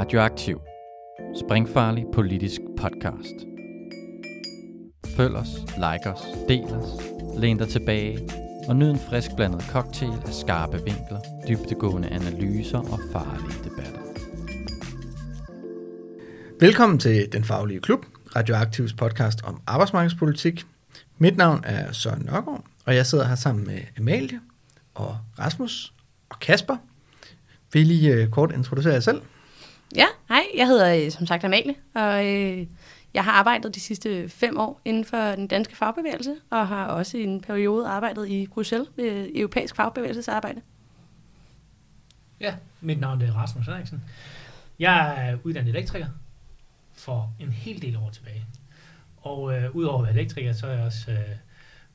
Radioaktiv. Springfarlig politisk podcast. Følg os, like os, del os, læn dig tilbage og nyd en frisk blandet cocktail af skarpe vinkler, dybtegående analyser og farlige debatter. Velkommen til Den Faglige Klub, Radioaktivs podcast om arbejdsmarkedspolitik. Mit navn er Søren Nørgaard, og jeg sidder her sammen med Amalie og Rasmus og Kasper. Vil I øh, kort introducere jer selv? Ja, hej. Jeg hedder øh, som sagt Amalie, og øh, jeg har arbejdet de sidste fem år inden for den danske fagbevægelse, og har også i en periode arbejdet i Bruxelles ved europæisk fagbevægelsesarbejde. Ja, mit navn er Rasmus Henriksen. Jeg er uddannet elektriker for en hel del år tilbage. Og øh, udover at være elektriker, så er jeg også øh,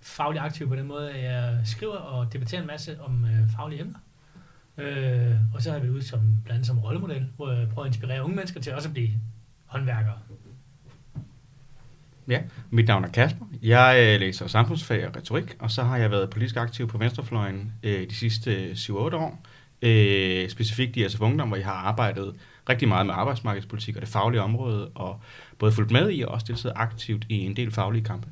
faglig aktiv på den måde, at jeg skriver og debatterer en masse om øh, faglige emner. Øh, og så har jeg været ude som, blandt andet som rollemodel, hvor jeg prøver at inspirere unge mennesker til også at blive håndværkere. Ja, mit navn er Kasper. Jeg øh, læser samfundsfag og retorik, og så har jeg været politisk aktiv på Venstrefløjen øh, de sidste 7-8 år. Øh, specifikt i SF Ungdom, hvor jeg har arbejdet rigtig meget med arbejdsmarkedspolitik og det faglige område, og både fulgt med i og også deltaget aktivt i en del faglige kampe.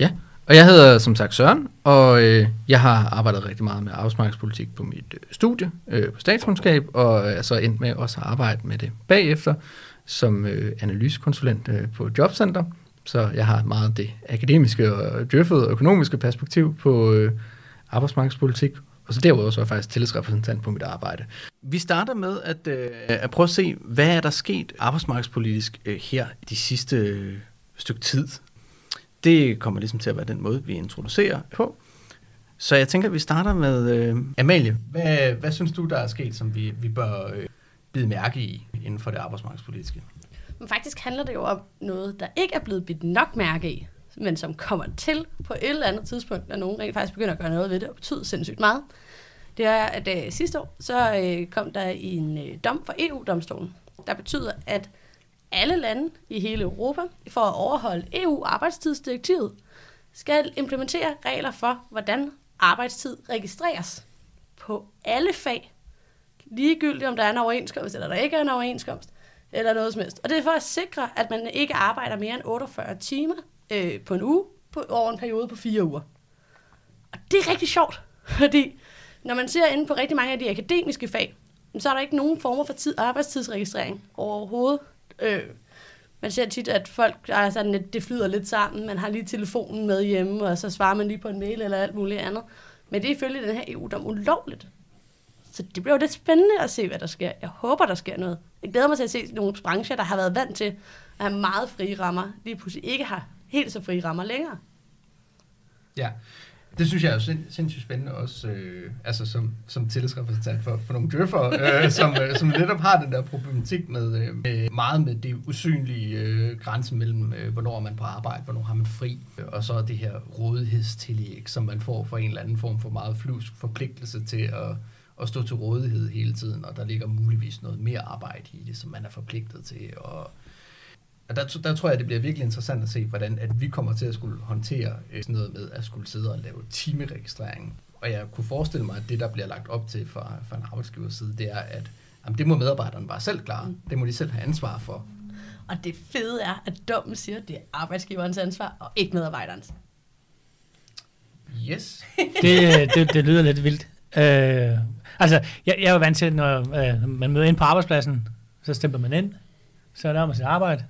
Ja, og jeg hedder som sagt Søren, og øh, jeg har arbejdet rigtig meget med arbejdsmarkedspolitik på mit øh, studie øh, på statskundskab, og øh, er så endt med også at arbejde med det bagefter som øh, analysekonsulent øh, på Jobcenter. Så jeg har meget det akademiske og djøffede og økonomiske perspektiv på øh, arbejdsmarkedspolitik, og så derudover så er jeg faktisk tillidsrepræsentant på mit arbejde. Vi starter med at, øh, at prøve at se, hvad er der sket arbejdsmarkedspolitisk øh, her de sidste øh, stykke tid. Det kommer ligesom til at være den måde, vi introducerer på. Så jeg tænker, at vi starter med øh, Amalie. Hvad, hvad synes du, der er sket, som vi, vi bør øh, bide mærke i inden for det arbejdsmarkedspolitiske? Men faktisk handler det jo om noget, der ikke er blevet bidt nok mærke i, men som kommer til på et eller andet tidspunkt, når nogen rent faktisk begynder at gøre noget ved det, og betyder sindssygt meget. Det er, at øh, sidste år, så øh, kom der en øh, dom fra EU-domstolen, der betyder, at alle lande i hele Europa, for at overholde EU-arbejdstidsdirektivet, skal implementere regler for, hvordan arbejdstid registreres på alle fag. Ligegyldigt om der er en overenskomst, eller der ikke er en overenskomst, eller noget som helst. Og det er for at sikre, at man ikke arbejder mere end 48 timer øh, på en uge, på, over en periode på fire uger. Og det er rigtig sjovt, fordi når man ser inde på rigtig mange af de akademiske fag, så er der ikke nogen former for tid, arbejdstidsregistrering overhovedet. Øh, man ser tit, at folk er sådan at det flyder lidt sammen. Man har lige telefonen med hjemme, og så svarer man lige på en mail eller alt muligt andet. Men det er ifølge den her EU-dom ulovligt. Så det bliver jo lidt spændende at se, hvad der sker. Jeg håber, der sker noget. Jeg glæder mig til at se nogle brancher, der har været vant til at have meget frie rammer, lige pludselig ikke har helt så frie rammer længere. Ja, det synes jeg er sind, sindssygt spændende også, øh, altså som, som tillidsrepræsentant for, for nogle djøffere, øh, som, øh, som netop har den der problematik med, øh, med meget med det usynlige øh, grænse mellem, øh, hvornår er man på arbejde, hvornår har man fri, og så det her rådighedstillæg, som man får for en eller anden form for meget flyvsk forpligtelse til at, at stå til rådighed hele tiden, og der ligger muligvis noget mere arbejde i det, som man er forpligtet til, og og der, der tror jeg, det bliver virkelig interessant at se, hvordan at vi kommer til at skulle håndtere øh, sådan noget med at skulle sidde og lave timeregistrering. Og jeg kunne forestille mig, at det, der bliver lagt op til fra, fra en arbejdsgivers side, det er, at jamen, det må medarbejderne bare selv klare. Mm. Det må de selv have ansvar for. Og det fede er, at dommen siger, at det er arbejdsgiverens ansvar, og ikke medarbejderens. Yes. det, det, det lyder lidt vildt. Øh, altså, jeg, jeg er jo vant til, når øh, man møder ind på arbejdspladsen, så stemmer man ind, så er man sit arbejde,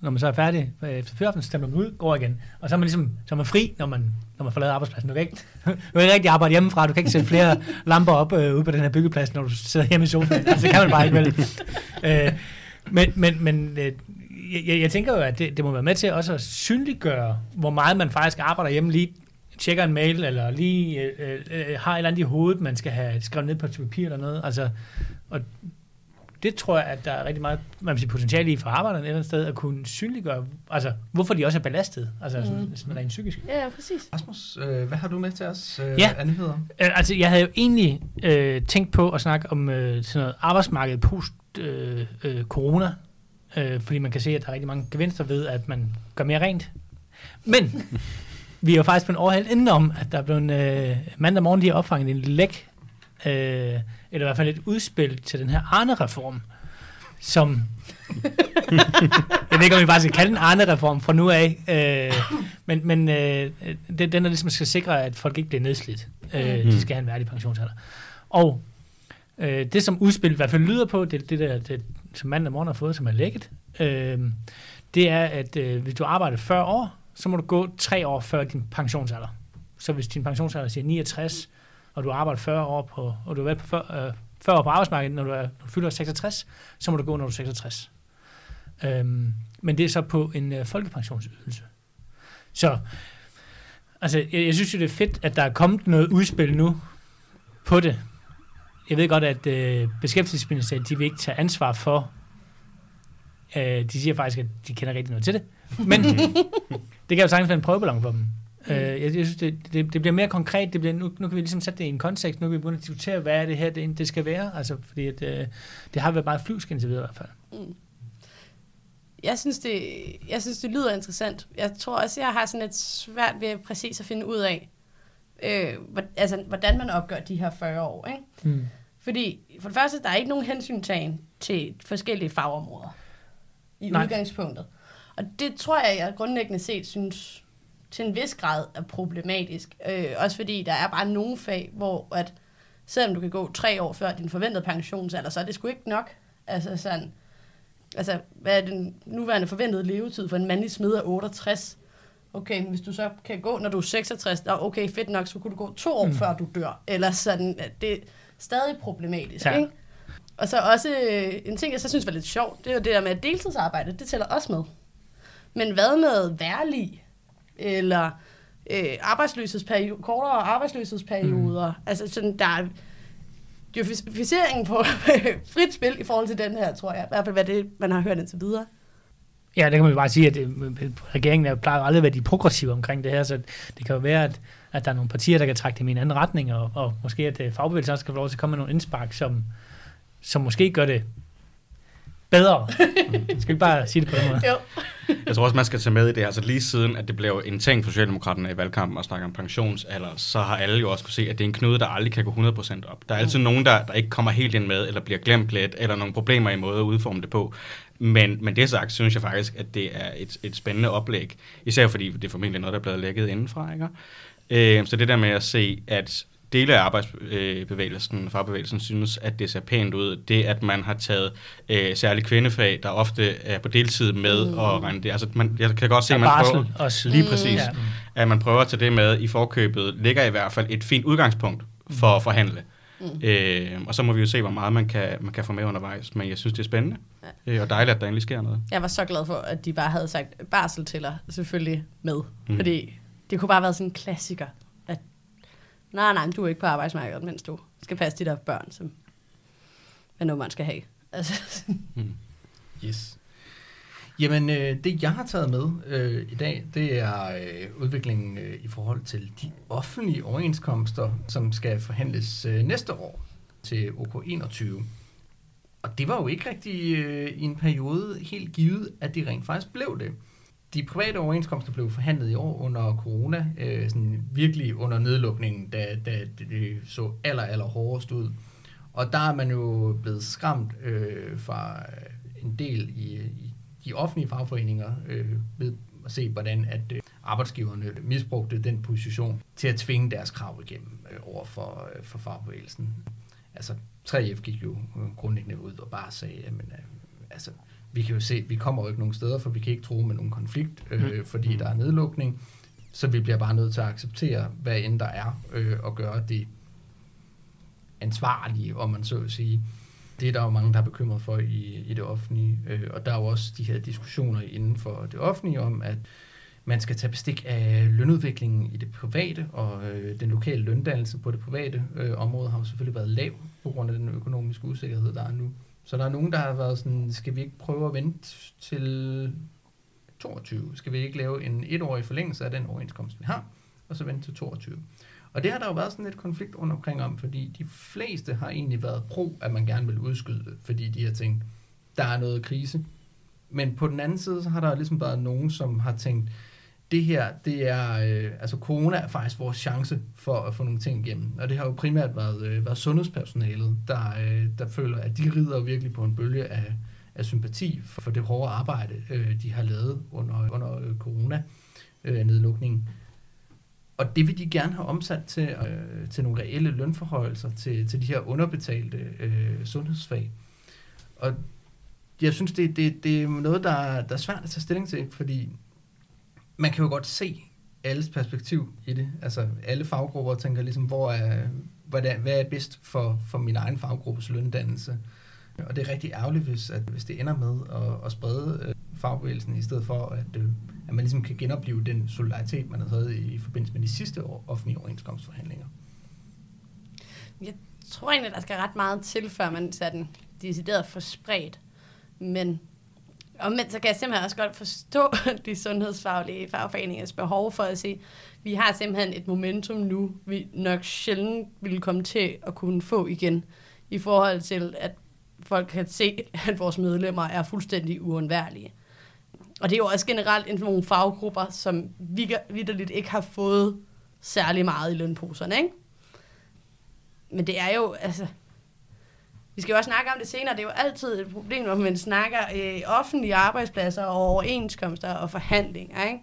når man så er færdig efter fyraften, så stemmer man ud, går igen. Og så er man ligesom så er man fri, når man, når man forlader arbejdspladsen. Du kan ikke, du kan ikke rigtig arbejde hjemmefra. Du kan ikke sætte flere lamper op øh, ude på den her byggeplads, når du sidder hjemme i sofaen. Altså, det kan man bare ikke vel. øh, men men, men øh, jeg, jeg tænker jo, at det, det må være med til også at synliggøre, hvor meget man faktisk arbejder hjemme lige tjekker en mail, eller lige øh, øh, øh har et eller andet i hovedet, man skal have skrevet ned på et papir eller noget. Altså, og det tror jeg, at der er rigtig meget man siger, potentiale i for arbejderne et eller andet sted, at kunne synliggøre, altså, hvorfor de også er belastet, altså mm. sådan, sådan rent psykisk. Ja, præcis. Rasmus, øh, hvad har du med til os øh, ja. af nyheder? Øh, altså, jeg havde jo egentlig øh, tænkt på at snakke om øh, sådan noget arbejdsmarked post øh, øh, corona, øh, fordi man kan se, at der er rigtig mange gevinster ved, at man gør mere rent. Men vi er jo faktisk blevet overhældt indenom, at der er blevet øh, mandag morgen lige opfanget en læk, øh, eller i hvert fald et udspil til den her Arne-reform. som... jeg ved ikke, om vi bare skal kalde den Arne-reform fra nu af, øh, men, men øh, det, den er ligesom skal sikre, at folk ikke bliver nedslidt. Øh, Mm. De skal have en værdig pensionsalder. Og øh, det, som udspillet i hvert fald lyder på, det, det der, det, som manden og morgen har fået, som er lækket, øh, det er, at øh, hvis du arbejder 40 år, så må du gå tre år før din pensionsalder. Så hvis din pensionsalder siger 69, og du arbejder 40 år på, og du har været på 40, øh, 40 år på arbejdsmarkedet, når du, er, når du fylder 66, så må du gå, når du er 66. Øhm, men det er så på en øh, folkepensionsydelse. Så altså, jeg, jeg synes jo, det er fedt, at der er kommet noget udspil nu på det. Jeg ved godt, at øh, beskæftigelsesministeriet, de vil ikke tage ansvar for, øh, de siger faktisk, at de kender rigtig noget til det. Men det kan jo sagtens være en prøveballon for dem. Øh, jeg, jeg synes, det, det, det bliver mere konkret. Det bliver, nu, nu kan vi ligesom sætte det i en kontekst. Nu kan vi begynde at diskutere, hvad er det her, det, det skal være. Altså, fordi at, øh, det har været meget flyvsk indtil videre i hvert fald. Mm. Jeg synes, det, jeg synes, det lyder interessant. Jeg tror også, jeg har sådan lidt svært ved præcis at finde ud af, øh, altså, hvordan man opgør de her 40 år. Ikke? Mm. Fordi for det første, der er ikke nogen hensyntagen til forskellige fagområder i. Nej. udgangspunktet. Og det tror jeg, jeg grundlæggende set synes til en vis grad er problematisk. Øh, også fordi der er bare nogle fag, hvor at, selvom du kan gå tre år før din forventede pensionsalder, så er det sgu ikke nok. Altså sådan, altså, hvad er den nuværende forventede levetid for en mandlig smed af 68? Okay, hvis du så kan gå, når du er 66, da, okay, fedt nok, så kunne du gå to år, Mm. før du dør. Eller sådan, det er stadig problematisk, Ja. ikke? Og så også øh, en ting, jeg så synes var lidt sjovt, det er jo det der med, at deltidsarbejde, det tæller også med. Men hvad med værlig? Eller øh, arbejdsløshedsperiode, kortere arbejdsløshedsperioder? Mm. Altså sådan, der er dyrficeringen på frit spil i forhold til den her, tror jeg. I hvert fald, hvad det, man har hørt indtil videre. Ja, det kan man jo bare sige, at det, regeringen er, plejer jo aldrig at være de progressive omkring det her, så det kan jo være, at, at der er nogle partier, der kan trække det i en anden retning, og, og måske at øh, fagbevægelsen også skal få lov til at komme med nogle indspark, som, som måske gør det bedre. Skal vi bare sige det på den måde? Jo. Jeg tror også, man skal tage med i det. Altså lige siden, at det blev en ting for Socialdemokraterne i valgkampen at snakke om pensionsalder, så har alle jo også kunne se, at det er en knude, der aldrig kan gå 100% op. Der er altid nogen, der, der ikke kommer helt ind med, eller bliver glemt lidt, eller nogle problemer i måde at udforme det på. Men, men det sagt, synes jeg faktisk, at det er et, et spændende oplæg. Især fordi det er formentlig noget, der er blevet lækket indenfra. Ikke? Øh, så det der med at se, at dele af arbejdsbevægelsen, fagbevægelsen, synes, at det ser pænt ud. Det, at man har taget øh, særligt kvindefag, der ofte er på deltid med mm. og regne det. Altså, man, jeg kan godt se, at man prøver, også. lige Mm. præcis, Ja. at man prøver at tage det med i forkøbet, ligger i hvert fald et fint udgangspunkt for at forhandle. Mm. Øh, og så må vi jo se, hvor meget man kan, man kan få med undervejs. Men jeg synes, det er spændende. Ja. Øh, og dejligt, at der endelig sker noget. Jeg var så glad for, at de bare havde sagt barsel til dig, selvfølgelig med. Mm. Mm. Fordi det kunne bare have været sådan en klassiker, nej, nej, du er ikke på arbejdsmarkedet, mens du skal passe de der børn, som hvad nu man skal have. Altså, Mm. Yes. Jamen, øh, det jeg har taget med øh, i dag, det er øh, udviklingen øh, i forhold til de offentlige overenskomster, som skal forhandles øh, næste år til OK21. Og det var jo ikke rigtig øh, i en periode helt givet, at det rent faktisk blev det. De private overenskomster blev forhandlet i år under corona, øh, sådan virkelig under nedlukningen, da, da det, så aller, aller hårdest ud. Og der er man jo blevet skræmt øh, fra en del i, i de offentlige fagforeninger øh, ved at se, hvordan at øh, arbejdsgiverne misbrugte den position til at tvinge deres krav igennem øh, over for, øh, for fagbevægelsen. Altså 3F gik jo grundlæggende ud og bare sagde, at øh, altså, vi kan jo se, vi kommer jo ikke nogen steder, for vi kan ikke tro med nogen konflikt, øh, fordi der er nedlukning. Så vi bliver bare nødt til at acceptere, hvad end der er, øh, og gøre det ansvarlige, om man så vil sige. Det er der jo mange, der er bekymret for i, i det offentlige. Øh, og der er jo også de her diskussioner inden for det offentlige om, at man skal tage bestik af lønudviklingen i det private, og øh, den lokale løndannelse på det private øh, område har jo selvfølgelig været lav på grund af den økonomiske usikkerhed, der er nu. Så der er nogen, der har været sådan, skal vi ikke prøve at vente til 22? Skal vi ikke lave en etårig forlængelse af den overenskomst, vi har, og så vente til 22? Og det har der jo været sådan lidt konflikt rundt omkring om, fordi de fleste har egentlig været pro, at man gerne vil udskyde det, fordi de har tænkt, der er noget krise. Men på den anden side, så har der ligesom været nogen, som har tænkt, det her, det er, øh, altså corona er faktisk vores chance for at få nogle ting igennem. Og det har jo primært været, øh, været sundhedspersonalet, der, øh, der føler, at de rider virkelig på en bølge af, af sympati for, for det hårde arbejde, øh, de har lavet under, under øh, corona-nedlukningen. Øh, Og det vil de gerne have omsat til, øh, til nogle reelle lønforhøjelser til, til de her underbetalte øh, sundhedsfag. Og jeg synes, det, det, det er noget, der, der er svært at tage stilling til, fordi man kan jo godt se alles perspektiv i det. Altså alle faggrupper tænker ligesom, hvor er, hvad er, hvad er bedst for, for min egen faggruppes løndannelse. Og det er rigtig ærgerligt, hvis, at, hvis det ender med at, at sprede øh, fagbevægelsen, i stedet for, at, øh, at man ligesom kan genopleve den solidaritet, man havde i, i forbindelse med de sidste år, offentlige overenskomstforhandlinger. Jeg tror egentlig, der skal ret meget til, før man sådan decideret for spredt. Men omvendt, så kan jeg simpelthen også godt forstå de sundhedsfaglige fagforeningers behov for at sige, vi har simpelthen et momentum nu, vi nok sjældent ville komme til at kunne få igen, i forhold til, at folk kan se, at vores medlemmer er fuldstændig uundværlige. Og det er jo også generelt nogle faggrupper, som vidderligt ikke har fået særlig meget i lønposerne, ikke? Men det er jo, altså, vi skal jo også snakke om det senere, det er jo altid et problem, når man snakker øh, offentlige arbejdspladser og overenskomster og forhandlinger, ikke?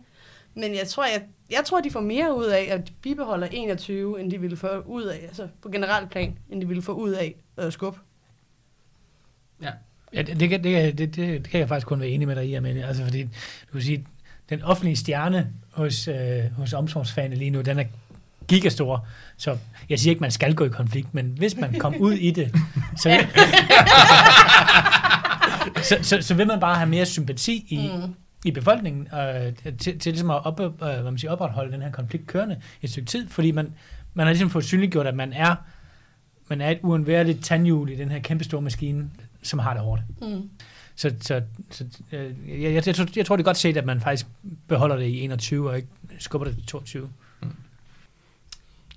Men jeg tror, jeg, jeg tror, de får mere ud af, at de bibeholder 21, end de ville få ud af, altså på generelt plan, end de ville få ud af at skubbe. Ja, ja det, det, det, det, det, det kan jeg faktisk kun være enig med dig i, Amelie. Altså fordi, du kan sige, den offentlige stjerne hos, øh, hos omsorgsfagene lige nu, den er gigastor. Så jeg siger ikke, man skal gå i konflikt, men hvis man kom ud i det, så, så, så, så vil man bare have mere sympati i, mm. i befolkningen øh, til, til ligesom at op, øh, hvad man siger, opretholde den her konflikt kørende et stykke tid, fordi man, man har ligesom fået synliggjort, at man er, man er et uundværligt tandhjul i den her kæmpe store maskine, som har det hårdt. Mm. Så, så, så øh, jeg, jeg, jeg, tror, jeg tror, det er godt set, at man faktisk beholder det i 21 og ikke skubber det til 22.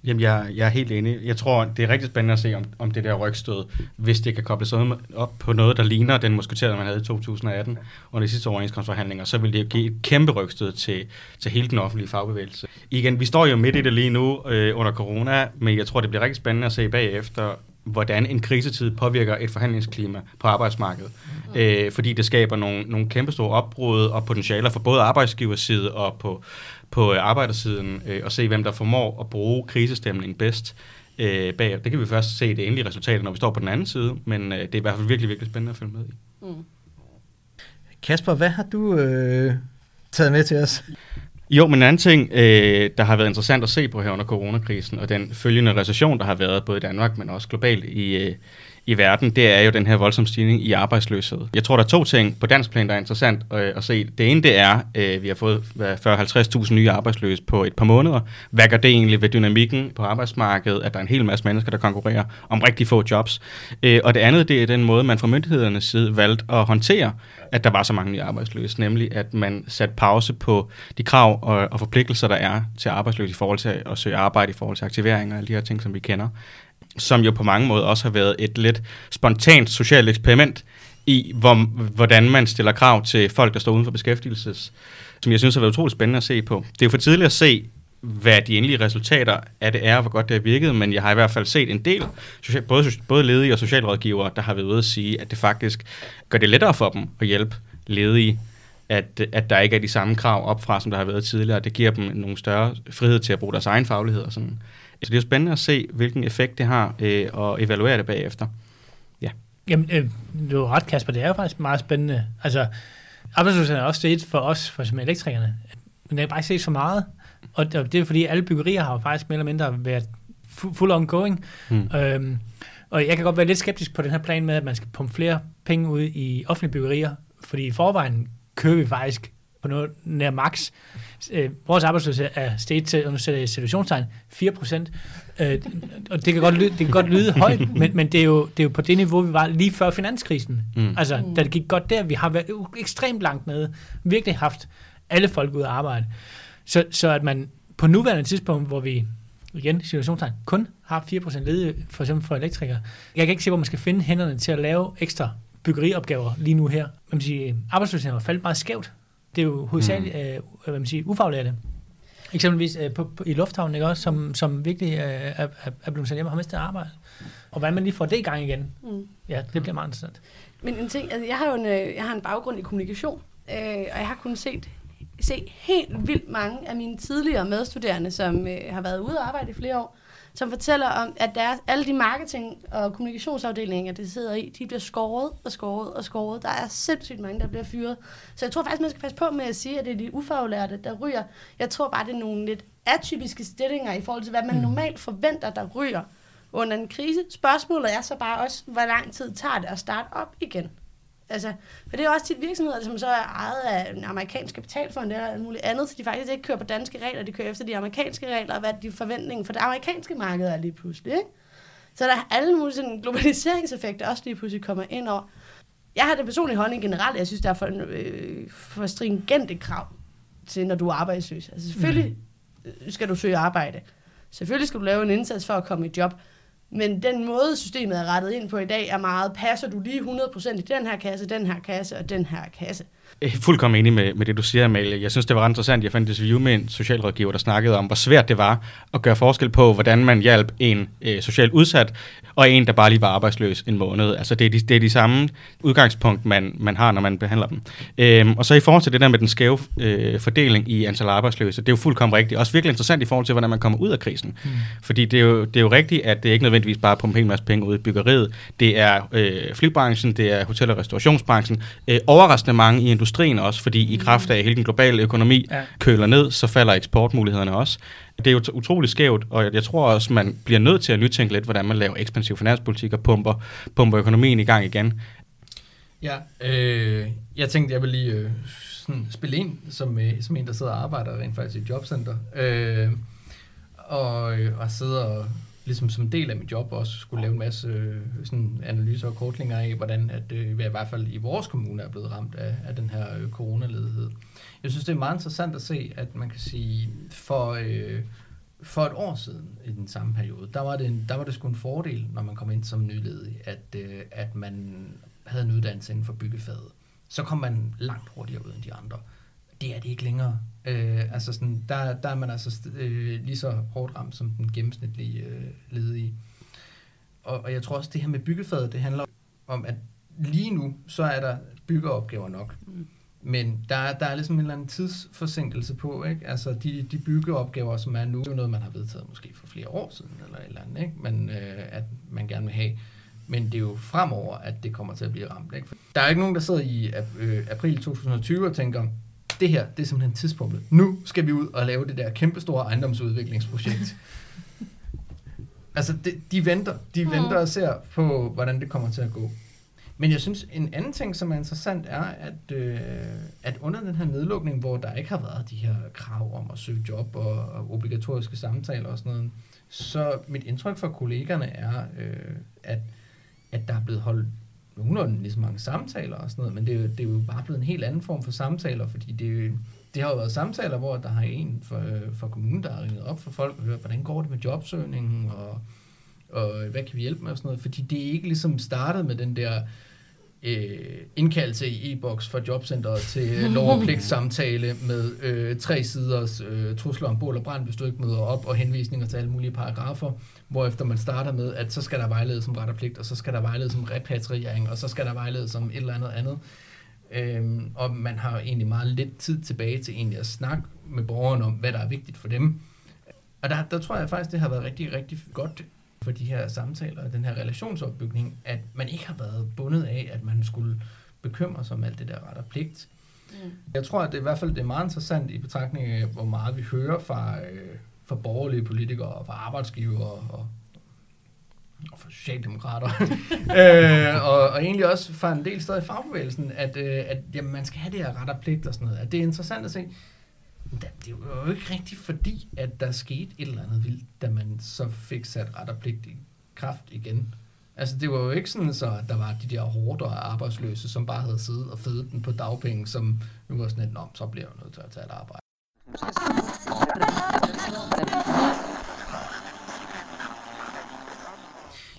Jamen, jeg, jeg er helt enig. Jeg tror, det er rigtig spændende at se, om, om det der rygstød, hvis det kan kobles op på noget, der ligner den musketerede, man havde i 2018 under de sidste overenskomstforhandlinger, så vil det give et kæmpe rygstød til, til hele den offentlige fagbevægelse. Igen, vi står jo midt i det lige nu øh, under corona, men jeg tror, det bliver rigtig spændende at se bagefter, hvordan en krisetid påvirker et forhandlingsklima på arbejdsmarkedet. Mm. Øh, fordi det skaber nogle, nogle kæmpe store opbrud og potentialer for både arbejdsgiverside og på på øh, arbejdersiden øh, og se, hvem der formår at bruge krisestemningen bedst øh, bag. Det kan vi først se det endelige resultat, når vi står på den anden side, men øh, det er i hvert fald virkelig, virkelig spændende at følge med i. Mm. Kasper, hvad har du øh, taget med til os? Jo, men en anden ting, øh, der har været interessant at se på her under coronakrisen, og den følgende recession, der har været både i Danmark, men også globalt i, øh, i verden, det er jo den her voldsomme stigning i arbejdsløshed. Jeg tror, der er to ting på dansk plan, der er interessant øh, at se. Det ene, det er, øh, vi har fået 40-50.000 nye arbejdsløse på et par måneder. Hvad gør det egentlig ved dynamikken på arbejdsmarkedet, at der er en hel masse mennesker, der konkurrerer om rigtig få jobs? Øh, og det andet, det er den måde, man fra myndighedernes side valgte at håndtere, at der var så mange nye arbejdsløse, nemlig at man satte pause på de krav og, og forpligtelser, der er til arbejdsløse i forhold til at søge arbejde, i forhold til aktivering og alle de her ting, som vi kender som jo på mange måder også har været et lidt spontant socialt eksperiment i, hvor, hvordan man stiller krav til folk, der står uden for beskæftigelses, som jeg synes har været utroligt spændende at se på. Det er jo for tidligt at se, hvad de endelige resultater af det er, og hvor godt det har virket, men jeg har i hvert fald set en del, både, både ledige og socialrådgivere, der har været ude at sige, at det faktisk gør det lettere for dem at hjælpe ledige, at, at der ikke er de samme krav op fra, som der har været tidligere. Det giver dem nogle større frihed til at bruge deres egen faglighed og sådan. Så det er jo spændende at se, hvilken effekt det har, øh, og evaluere det bagefter. Ja. Jamen, øh, du har ret, Kasper. Det er jo faktisk meget spændende. Altså, arbejdsløsheden er også steget for os, for som elektrikerne. Men det er bare ikke set for meget. Og det er fordi, alle byggerier har jo faktisk mere eller mindre været full ongoing. Mm. Øhm, og jeg kan godt være lidt skeptisk på den her plan med, at man skal pumpe flere penge ud i offentlige byggerier, fordi i forvejen kører vi faktisk på noget nær max. Øh, vores arbejdsløshed er steget til, og nu sætter jeg situationstegn, 4 procent. Øh, og det kan godt lyde, det kan godt lyde højt, men, men det, er jo, det er jo på det niveau, vi var lige før finanskrisen. Mm. Altså, da det gik godt der, vi har været ekstremt langt nede, virkelig haft alle folk ud at arbejde. Så, så at man på nuværende tidspunkt, hvor vi igen, situationstegn, kun har 4% ledige, for eksempel for elektrikere. Jeg kan ikke se, hvor man skal finde hænderne til at lave ekstra byggeriopgaver lige nu her. Man sige, arbejdsløsheden har faldet meget skævt det er jo hovedsageligt mm. øh, hvad man siger, ufaglærte. Eksempelvis øh, på, på, i lufthavnen, ikke også, som, som virkelig øh, er, er, blevet sendt hjem og har mistet arbejde. Og hvordan man lige får det i gang igen, mm. ja, det bliver meget interessant. Men en ting, altså jeg har jo en, øh, jeg har en baggrund i kommunikation, øh, og jeg har kunnet set, se helt vildt mange af mine tidligere medstuderende, som øh, har været ude og arbejde i flere år, som fortæller om, at der alle de marketing- og kommunikationsafdelinger, det sidder i, de bliver skåret og skåret og skåret. Der er sindssygt mange, der bliver fyret. Så jeg tror faktisk, man skal passe på med at sige, at det er de ufaglærte, der ryger. Jeg tror bare, det er nogle lidt atypiske stillinger i forhold til, hvad man Mm. normalt forventer, der ryger under en krise. Spørgsmålet er så bare også, hvor lang tid tager det at starte op igen. Altså, for det er også tit virksomheder, som så er ejet af en amerikansk kapitalfond eller alt muligt andet, så de faktisk ikke kører på danske regler, de kører efter de amerikanske regler, og hvad de forventninger for det amerikanske marked er lige pludselig. Ikke? Så der er alle mulige sådan globaliseringseffekter også lige pludselig kommer ind over. Jeg har det personlige holdning generelt, jeg synes, der er for, øh, for stringente krav til, når du er arbejdsløs. Altså selvfølgelig mm. skal du søge arbejde. Selvfølgelig skal du lave en indsats for at komme i job. Men den måde, systemet er rettet ind på i dag, er meget, passer du lige 100% i den her kasse, den her kasse og den her kasse. Jeg er fuldkommen enig med, med det, du siger, Amalie. Jeg synes, det var ret interessant. Jeg fandt et interview med en socialrådgiver, der snakkede om, hvor svært det var at gøre forskel på, hvordan man hjalp en øh, socialt udsat, og en, der bare lige var arbejdsløs en måned. Altså, det er de, det er de samme udgangspunkt, man, man har, når man behandler dem. Øhm, og så i forhold til det der med den skæve øh, fordeling i antal arbejdsløse, det er jo fuldkommen rigtigt. Også virkelig interessant i forhold til, hvordan man kommer ud af krisen. Mm. Fordi det er, jo, det er jo rigtigt, at det er ikke nødvendigvis bare at pumpe en masse penge ud i byggeriet. Det er øh, flybranchen, det er hotel- og restaurationsbranchen, øh, overraskende mange i industrien også, fordi mm. i kraft af at hele den globale økonomi Ja. køler ned, så falder eksportmulighederne også. Det er jo utroligt skævt, og jeg, jeg tror også, man bliver nødt til at nytænke lidt, hvordan man laver ekspansiv finanspolitik og pumper, pumper økonomien i gang igen. Ja, øh, jeg tænkte, jeg vil lige øh, sådan spille ind som, øh, som en, der sidder og arbejder rent faktisk i et jobcenter. Øh, og, øh, og sidder og ligesom som en del af mit job også skulle lave en masse øh, sådan analyser og kortlinger af, hvordan at, øh, vi i hvert fald i vores kommune er blevet ramt af, af den her øh, coronaledighed. Jeg synes, det er meget interessant at se, at man kan sige, for, øh, for et år siden i den samme periode, der var det, en, der var det sgu en fordel, når man kom ind som nyledig, at, øh, at man havde en uddannelse inden for byggefaget. Så kom man langt hurtigere ud end de andre. Det er det ikke længere. Øh, altså sådan, der, der er man altså øh, lige så hårdt ramt som den gennemsnitlige øh, ledige. Og, og jeg tror også, det her med byggefaget, det handler om, at lige nu, så er der byggeopgaver nok. Mm. Men der, er- der er ligesom en eller anden tidsforsinkelse på, ikke? Altså de, de byggeopgaver, som er nu, det er jo noget, man har vedtaget måske for flere år siden, eller et eller andet, ikke? Men øh, at man gerne vil have. Men det er jo fremover, at det kommer til at blive ramt, ikke? For Der er ikke nogen, der sidder i øh, april 2020 og tænker, det her, det er simpelthen tidspunktet. Nu skal vi ud og lave det der kæmpestore ejendomsudviklingsprojekt. altså, de, de venter. De Mm. venter og ser på, hvordan det kommer til at gå. Men jeg synes, en anden ting, som er interessant, er, at, øh, at under den her nedlukning, hvor der ikke har været de her krav om at søge job og, og obligatoriske samtaler og sådan noget, så mit indtryk fra kollegerne er, øh, at, at der er blevet holdt nogenlunde lige så mange samtaler og sådan noget, men det er, jo, det er jo bare blevet en helt anden form for samtaler, fordi det, er jo, det har jo været samtaler, hvor der har en for, øh, for kommunen, der har ringet op for folk og hørt, hvordan går det med jobsøgningen, og, og hvad kan vi hjælpe med og sådan noget, fordi det er ikke ligesom startet med den der øh, indkaldelse i e-boks fra jobcenteret til lov- og pligtsamtale med øh, tre siders øh, trusler om bål og brand, hvis du ikke møder op, og henvisninger til alle mulige paragrafer, hvorefter man starter med, at så skal der vejledes som ret og pligt, og så skal der vejledes som repatriering, og så skal der vejledes som et eller andet andet. Øhm, og man har egentlig meget lidt tid tilbage til egentlig at snakke med borgerne om, hvad der er vigtigt for dem. Og der, der tror jeg faktisk, det har været rigtig, rigtig godt for de her samtaler og den her relationsopbygning, at man ikke har været bundet af, at man skulle bekymre sig om alt det der ret og pligt. Mm. Jeg tror, at det i hvert fald det er meget interessant i betragtning af, hvor meget vi hører fra, øh, fra borgerlige politikere og fra arbejdsgiver og, og fra socialdemokrater. øh, og, og egentlig også fra en del steder i fagbevægelsen, at, øh, at jamen, man skal have det her ret og pligt og sådan noget. At det er interessant at se. Det det var jo ikke rigtigt fordi, at der skete et eller andet vildt, da man så fik sat ret og pligt i kraft igen. Altså, det var jo ikke sådan, så at der var de der hårde og arbejdsløse, som bare havde siddet og fedet den på dagpenge, som nu var sådan lidt, så bliver jeg nødt til at tage et arbejde.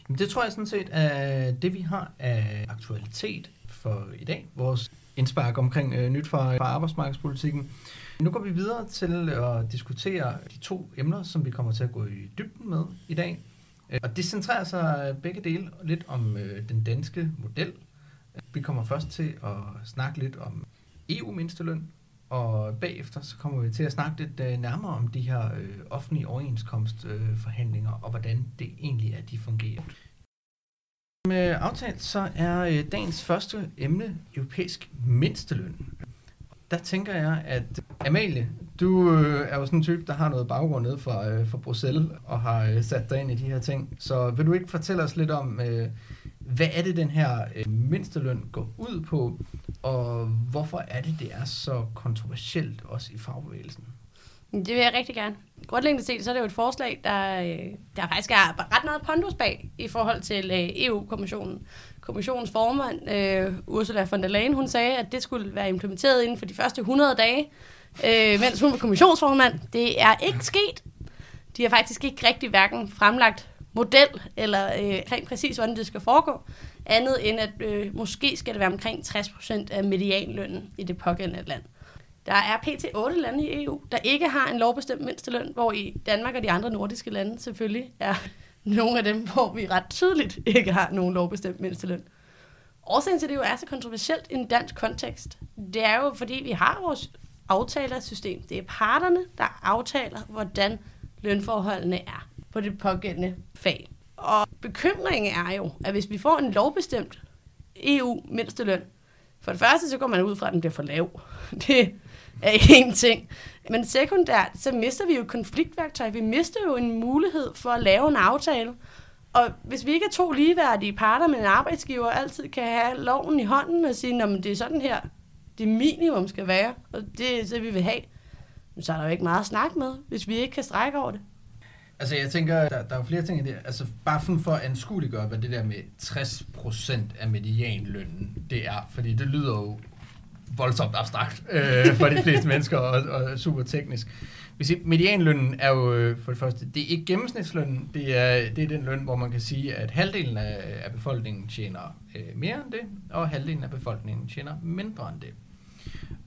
Men det tror jeg sådan set er det, vi har af aktualitet for i dag. Vores indspark omkring øh, nyt fra, fra arbejdsmarkedspolitikken. Nu går vi videre til at diskutere de to emner, som vi kommer til at gå i dybden med i dag. Øh, og det centrerer sig begge dele lidt om øh, den danske model. Vi kommer først til at snakke lidt om EU-mindsteløn, og bagefter så kommer vi til at snakke lidt øh, nærmere om de her øh, offentlige overenskomstforhandlinger, og hvordan det egentlig er, de fungerer. Med aftalt så er øh, dagens første emne europæisk mindsteløn. Der tænker jeg, at Amalie, du øh, er jo sådan en type, der har noget baggrund nede fra, øh, fra Bruxelles og har øh, sat dig ind i de her ting. Så vil du ikke fortælle os lidt om, øh, hvad er det, den her øh, mindsteløn går ud på, og hvorfor er det, det er så kontroversielt også i fagbevægelsen? Det vil jeg rigtig gerne. Grundlæggende set, så er det jo et forslag, der, øh, der faktisk er ret meget pondus bag i forhold til øh, EU-kommissionen. Kommissionens formand, øh, Ursula von der Leyen, hun sagde, at det skulle være implementeret inden for de første 100 dage, øh, mens hun var kommissionsformand. Det er ikke sket. De har faktisk ikke rigtig hverken fremlagt model, eller øh, rent præcis, hvordan det skal foregå, andet end at øh, måske skal det være omkring 60% af medianlønnen i det pågældende land. Der er pt. 8 lande i EU, der ikke har en lovbestemt mindsteløn, hvor i Danmark og de andre nordiske lande selvfølgelig er nogle af dem, hvor vi ret tydeligt ikke har nogen lovbestemt mindsteløn. Årsagen til det jo er så kontroversielt i en dansk kontekst, det er jo, fordi vi har vores aftalersystem. Det er parterne, der aftaler, hvordan lønforholdene er på det pågældende fag. Og bekymringen er jo, at hvis vi får en lovbestemt EU-mindsteløn, for det første, så går man ud fra, at den bliver for lav. Det er en ting. Men sekundært, så mister vi jo konfliktværktøj. Vi mister jo en mulighed for at lave en aftale. Og hvis vi ikke er to ligeværdige parter, men en arbejdsgiver altid kan have loven i hånden og sige, at det er sådan her, det minimum skal være, og det er det, vi vil have, så er der jo ikke meget at snakke med, hvis vi ikke kan strække over det. Altså jeg tænker, der, der er jo flere ting i det. Altså bare for at anskueliggøre, hvad det der med 60% af medianlønnen, det er. Fordi det lyder jo voldsomt abstrakt øh, for de fleste mennesker og, og super teknisk. Hvis medianlønnen er jo øh, for det første, det er ikke gennemsnitslønnen, det er, det er den løn, hvor man kan sige, at halvdelen af, af befolkningen tjener øh, mere end det, og halvdelen af befolkningen tjener mindre end det.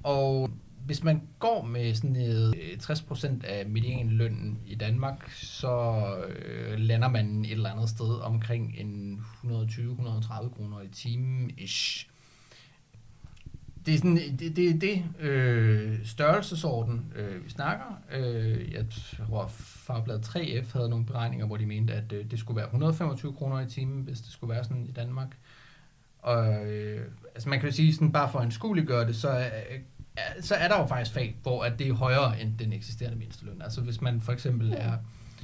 Og hvis man går med sådan noget 60% øh, af medianlønnen i Danmark, så øh, lander man et eller andet sted omkring en 120-130 kroner i timen ish det er sådan, det, det, det øh, størrelsesorden, øh, vi snakker. Øh, jeg tror, Fagbladet 3F havde nogle beregninger, hvor de mente, at øh, det skulle være 125 kroner i timen, hvis det skulle være sådan i Danmark. Og øh, altså man kan jo sige, sådan bare for en gøre det, så øh, så er der jo faktisk fag, hvor at det er højere end den eksisterende mindsteløn. Altså hvis man for eksempel er,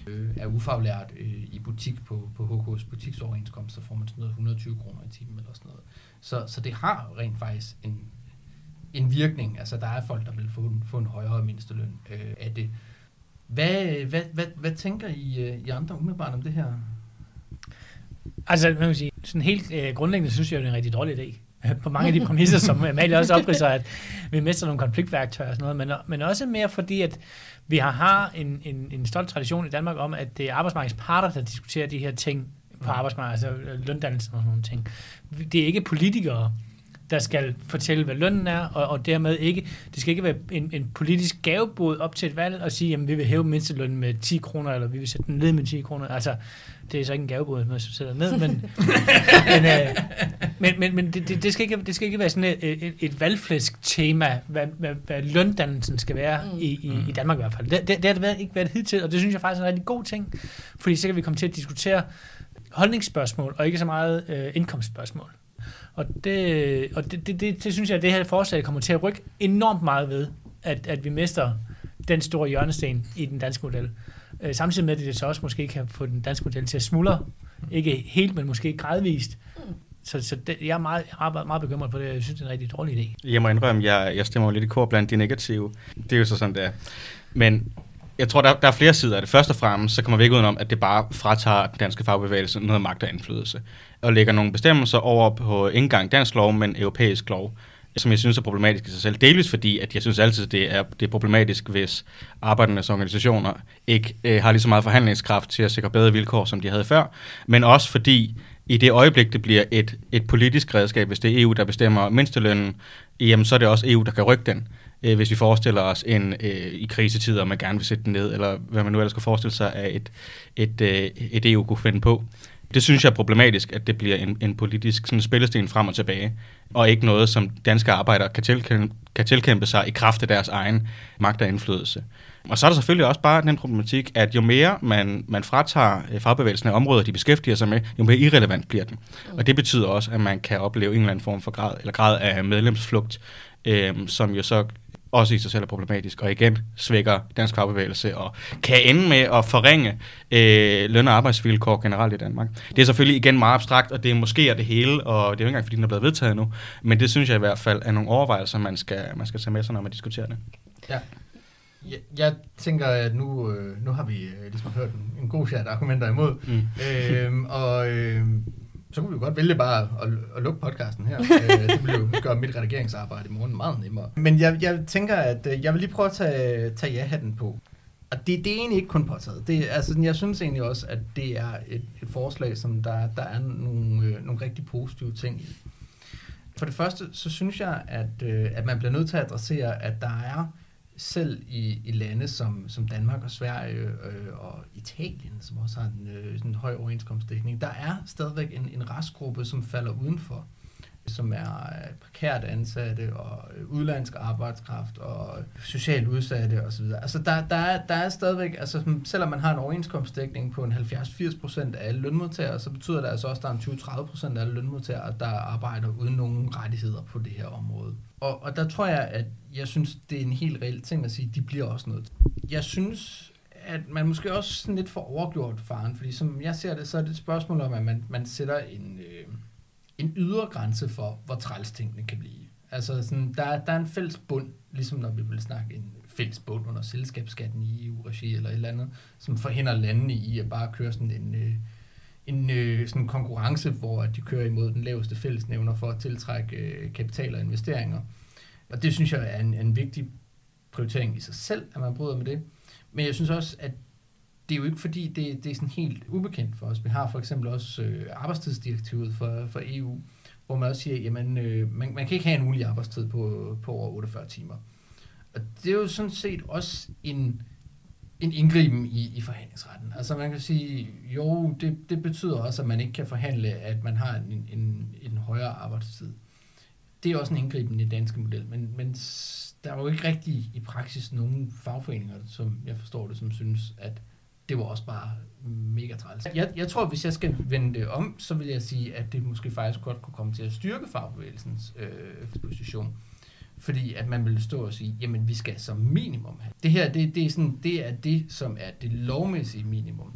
øh, er ufaglært øh, i butik på, på HK's butiksoverenskomst, så får man sådan noget 120 kroner i timen eller sådan noget. Så, så det har rent faktisk en, en virkning. Altså, der er folk, der vil få en, få en højere mindsteløn øh, af det. Hvad, hvad, hvad, hvad tænker I, øh, I andre umiddelbart om det her? Altså, man kan sige, sådan helt øh, grundlæggende synes jeg, det er en rigtig dårlig idé. På mange af de præmisser, som Amalie også opridser, at vi mister nogle konfliktværktøjer og sådan noget, men, men også mere fordi, at vi har, har en, en, en stolt tradition i Danmark om, at det er arbejdsmarkedets parter, der diskuterer de her ting på mm. arbejdsmarkedet, altså løndannelsen og sådan nogle ting. Det er ikke politikere, der skal fortælle, hvad lønnen er, og, og dermed ikke, det skal ikke være en, en politisk gavebod op til et valg og sige, jamen vi vil hæve mindstelønnen med 10 kroner, eller vi vil sætte den ned med 10 kroner. Altså, det er så ikke en gavebod, jeg sætter ned, men, men, øh, men, men, men det, det, skal ikke, det skal ikke være sådan et, et, et valgflæsk tema, hvad, hvad, hvad løndannelsen skal være mm. i, i, i Danmark i hvert fald. Det, det, det har det ikke været hidtil, og det synes jeg faktisk er en rigtig god ting, fordi så kan vi komme til at diskutere holdningsspørgsmål, og ikke så meget øh, indkomstspørgsmål. Og, det, og det, det, det, det synes jeg, at det her forslag kommer til at rykke enormt meget ved, at, at vi mister den store hjørnesten i den danske model. Øh, samtidig med, at det så også måske kan få den danske model til at smuldre. Ikke helt, men måske gradvist. Så, så det, jeg er meget, meget, meget bekymret for det. Jeg synes, det er en rigtig dårlig idé. Jeg må indrømme, jeg, jeg stemmer lidt i kor blandt de negative. Det er jo så sådan, det er. Men jeg tror, der, der er flere sider af det. Først og fremmest, så kommer vi ikke udenom, at det bare fratager den danske fagbevægelse noget magt og indflydelse. Og lægger nogle bestemmelser over på ikke engang dansk lov, men europæisk lov, som jeg synes er problematisk i sig selv. Delvis fordi, at jeg synes altid, det er, det er problematisk, hvis arbejdernes organisationer ikke øh, har lige så meget forhandlingskraft til at sikre bedre vilkår, som de havde før. Men også fordi, i det øjeblik, det bliver et, et politisk redskab, hvis det er EU, der bestemmer mindstelønnen, jamen så er det også EU, der kan rykke den øh, hvis vi forestiller os en øh, i krisetider, man gerne vil sætte den ned, eller hvad man nu ellers skal forestille sig, at et, et, øh, et EU kunne finde på. Det synes jeg er problematisk, at det bliver en, en politisk sådan spillesten frem og tilbage, og ikke noget, som danske arbejdere kan tilkæmpe, kan tilkæmpe sig i kraft af deres egen magt og indflydelse. Og så er der selvfølgelig også bare den problematik, at jo mere man, man fratager øh, fagbevægelsen af områder, de beskæftiger sig med, jo mere irrelevant bliver den. Og det betyder også, at man kan opleve en eller anden form for grad, eller grad af medlemsflugt, øh, som jo så også i sig selv er problematisk, og igen svækker dansk fagbevægelse, og kan ende med at forringe øh, løn- og arbejdsvilkår generelt i Danmark. Det er selvfølgelig igen meget abstrakt, og det er måske er det hele, og det er jo ikke engang, fordi den er blevet vedtaget nu, men det synes jeg i hvert fald er nogle overvejelser, man skal, man skal tage med sig, når man diskuterer det. Ja. Jeg, jeg tænker, at nu, øh, nu har vi øh, ligesom hørt en, en god chat argumenter imod, Mm. øhm, og øh, så kunne vi jo godt vælge bare at, at lukke podcasten her. øh, det ville jo gøre mit redigeringsarbejde i morgen meget nemmere. Men jeg, jeg tænker, at øh, jeg vil lige prøve at tage, tage ja-hatten på. Og det, det er egentlig ikke kun påtaget. Det, altså, jeg synes egentlig også, at det er et, et forslag, som der, der er nogle, øh, nogle rigtig positive ting i. For det første, så synes jeg, at, øh, at man bliver nødt til at adressere, at der er selv i, i lande som, som Danmark og Sverige øh, og Italien, som også har en, øh, sådan en høj overenskomstdækning, der er stadigvæk en, en restgruppe, som falder udenfor, som er øh, prekært ansatte og øh, udlandsk arbejdskraft og socialt udsatte osv. Altså der, der, er, der er stadigvæk, altså selvom man har en overenskomstdækning på en 70-80% af alle lønmodtagere, så betyder det altså også, at der er en 20-30% af alle lønmodtagere, der arbejder uden nogen rettigheder på det her område. Og, og der tror jeg, at jeg synes, det er en helt reel ting at sige, de bliver også nødt. Jeg synes, at man måske også sådan lidt for overgjort faren, fordi som jeg ser det, så er det et spørgsmål om, at man, man sætter en, øh, en ydre grænse for, hvor træls tingene kan blive. Altså, sådan, der, der er en fælles bund, ligesom når vi vil snakke en fælles bund under selskabsskatten i EU-regi eller et eller andet, som forhindrer landene i at bare køre sådan en, øh, en øh, sådan konkurrence, hvor de kører imod den laveste fællesnævner for at tiltrække øh, kapital og investeringer. Og det synes jeg er en, en vigtig prioritering i sig selv, at man bryder med det. Men jeg synes også, at det er jo ikke fordi, det, det er sådan helt ubekendt for os. Vi har for eksempel også øh, arbejdstidsdirektivet for, for EU, hvor man også siger, jamen øh, man, man kan ikke have en ulig arbejdstid på, på over 48 timer. Og det er jo sådan set også en, en indgriben i, i forhandlingsretten. Altså man kan sige, jo, det, det betyder også, at man ikke kan forhandle, at man har en, en, en højere arbejdstid. Det er også en indgriben i den danske model, men, men der er jo ikke rigtig i praksis nogen fagforeninger, som jeg forstår det, som synes, at det var også bare mega træls. Jeg, jeg tror, hvis jeg skal vende det om, så vil jeg sige, at det måske faktisk godt kunne komme til at styrke fagbevægelsens øh, position. Fordi at man vil stå og sige, jamen vi skal som minimum have. Det her, det, det, er sådan, det er det, som er det lovmæssige minimum.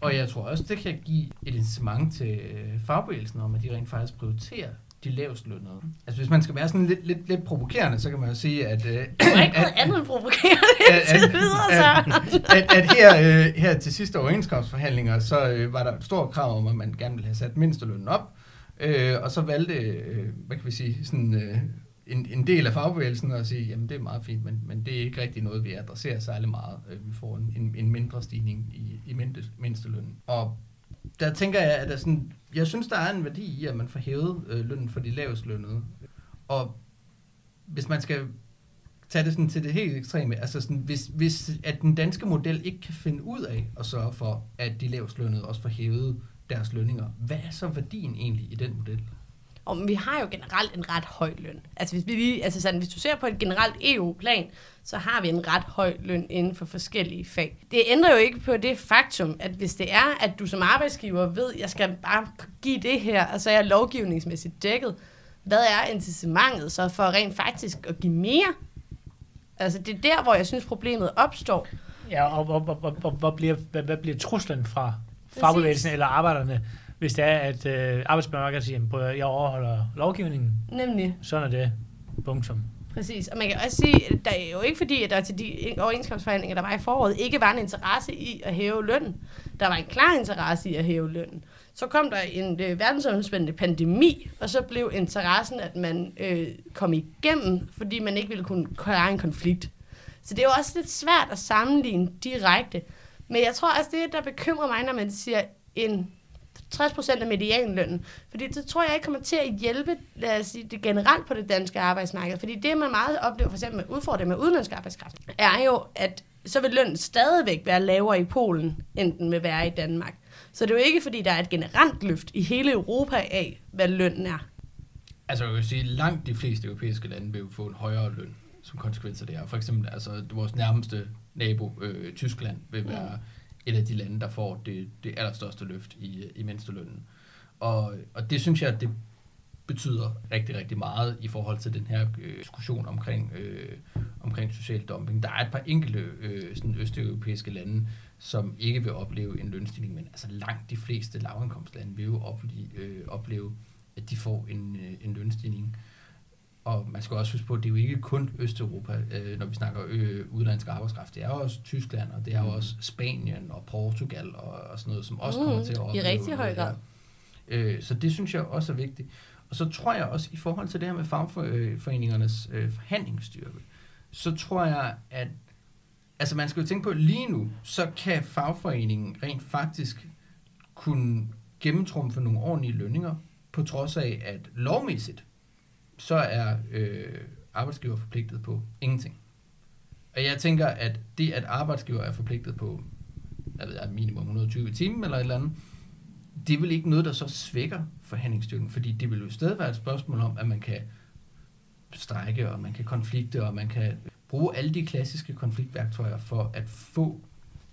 Og jeg tror også, det kan give et incitament til øh, fagbevægelsen om, at de rent faktisk prioriterer de lavest lønnede. Altså hvis man skal være sådan lidt, lidt, lidt provokerende, så kan man jo sige, at... Øh, Du har ikke noget andet end provokerende at, indtil videre, så. at, at, at her, øh, her til sidste overenskomstforhandlinger, så øh, var der et stort krav om, at man gerne ville have sat mindstelønnen op, øh, og så valgte, øh, hvad kan vi sige, sådan, øh, en, en del af fagbevægelsen at sige, jamen det er meget fint, men, men det er ikke rigtig noget, vi adresserer særlig meget. Øh, vi får en, en, en mindre stigning i, i mindste- mindstelønnen. Og der tænker jeg, at der sådan, jeg synes, der er en værdi i, at man får hævet øh, lønnen for de lavest lønnede. Og hvis man skal tage det sådan til det helt ekstreme, altså sådan, hvis, hvis at den danske model ikke kan finde ud af at sørge for, at de lavest lønnede også får hævet deres lønninger, hvad er så værdien egentlig i den model? Og vi har jo generelt en ret høj løn. Altså hvis, vi, altså sådan, hvis du ser på et generelt EU-plan, så har vi en ret høj løn inden for forskellige fag. Det ændrer jo ikke på det faktum, at hvis det er, at du som arbejdsgiver ved, at jeg skal bare give det her, og så er jeg lovgivningsmæssigt dækket, hvad er incitamentet så for rent faktisk at give mere? Altså det er der, hvor jeg synes, problemet opstår. Ja, og hvor, hvor, hvor, hvor, bliver, hvad, hvad bliver truslen fra fagbevægelsen eller arbejderne, hvis det er, at øh, arbejdsmarkedet siger, "Prøv at jeg overholder lovgivningen, Nemlig, sådan er det. Punktum. præcis. Og man kan også sige, at der er jo ikke fordi, at der til de overenskomstforhandlinger, der var i foråret, ikke var en interesse i at hæve lønnen. Der var en klar interesse i at hæve lønnen. Så kom der en øh, verdensomspændende pandemi, og så blev interessen, at man øh, kom igennem, fordi man ikke ville kunne klare en konflikt. Så det er jo også lidt svært at sammenligne direkte. Men jeg tror også, det, der bekymrer mig, når man siger en 60 procent af medianlønnen. Fordi det tror jeg ikke kommer til at hjælpe lad os sige, det generelt på det danske arbejdsmarked. Fordi det, man meget oplever for eksempel med udfordring med udenlandsk arbejdskraft, er jo, at så vil lønnen stadigvæk være lavere i Polen, end den vil være i Danmark. Så det er jo ikke, fordi der er et generelt løft i hele Europa af, hvad lønnen er. Altså jeg vil sige, langt de fleste europæiske lande vil jo få en højere løn som konsekvens af det her. For eksempel, altså vores nærmeste nabo, øh, Tyskland, vil være mm et af de lande, der får det, det allerstørste løft i, øh, i mindstelønnen. Og, og det synes jeg, det betyder rigtig, rigtig meget i forhold til den her øh, diskussion omkring, øh, omkring social dumping. Der er et par enkelte øh, sådan østeuropæiske lande, som ikke vil opleve en lønstigning, men altså langt de fleste lavindkomstlande vil jo opleve, øh, opleve at de får en, øh, en lønstigning. Og man skal også huske på, at det er jo ikke kun Østeuropa, øh, når vi snakker øh, udlandsk arbejdskraft. Det er jo også Tyskland, og det er jo mm. også Spanien og Portugal og, og sådan noget, som også mm, kommer til at opleve. I rigtig høj grad. Øh, så det synes jeg også er vigtigt. Og så tror jeg også, i forhold til det her med fagforeningernes øh, forhandlingsstyrke, så tror jeg, at altså man skal jo tænke på, at lige nu, så kan fagforeningen rent faktisk kunne gennemtrumfe nogle ordentlige lønninger, på trods af, at lovmæssigt, så er øh, arbejdsgiver forpligtet på ingenting. Og jeg tænker, at det, at arbejdsgiver er forpligtet på jeg ved, minimum 120 timer eller et eller andet, det er vel ikke noget, der så svækker forhandlingsstyrken, fordi det vil jo stadig være et spørgsmål om, at man kan strække, og man kan konflikte, og man kan bruge alle de klassiske konfliktværktøjer for at få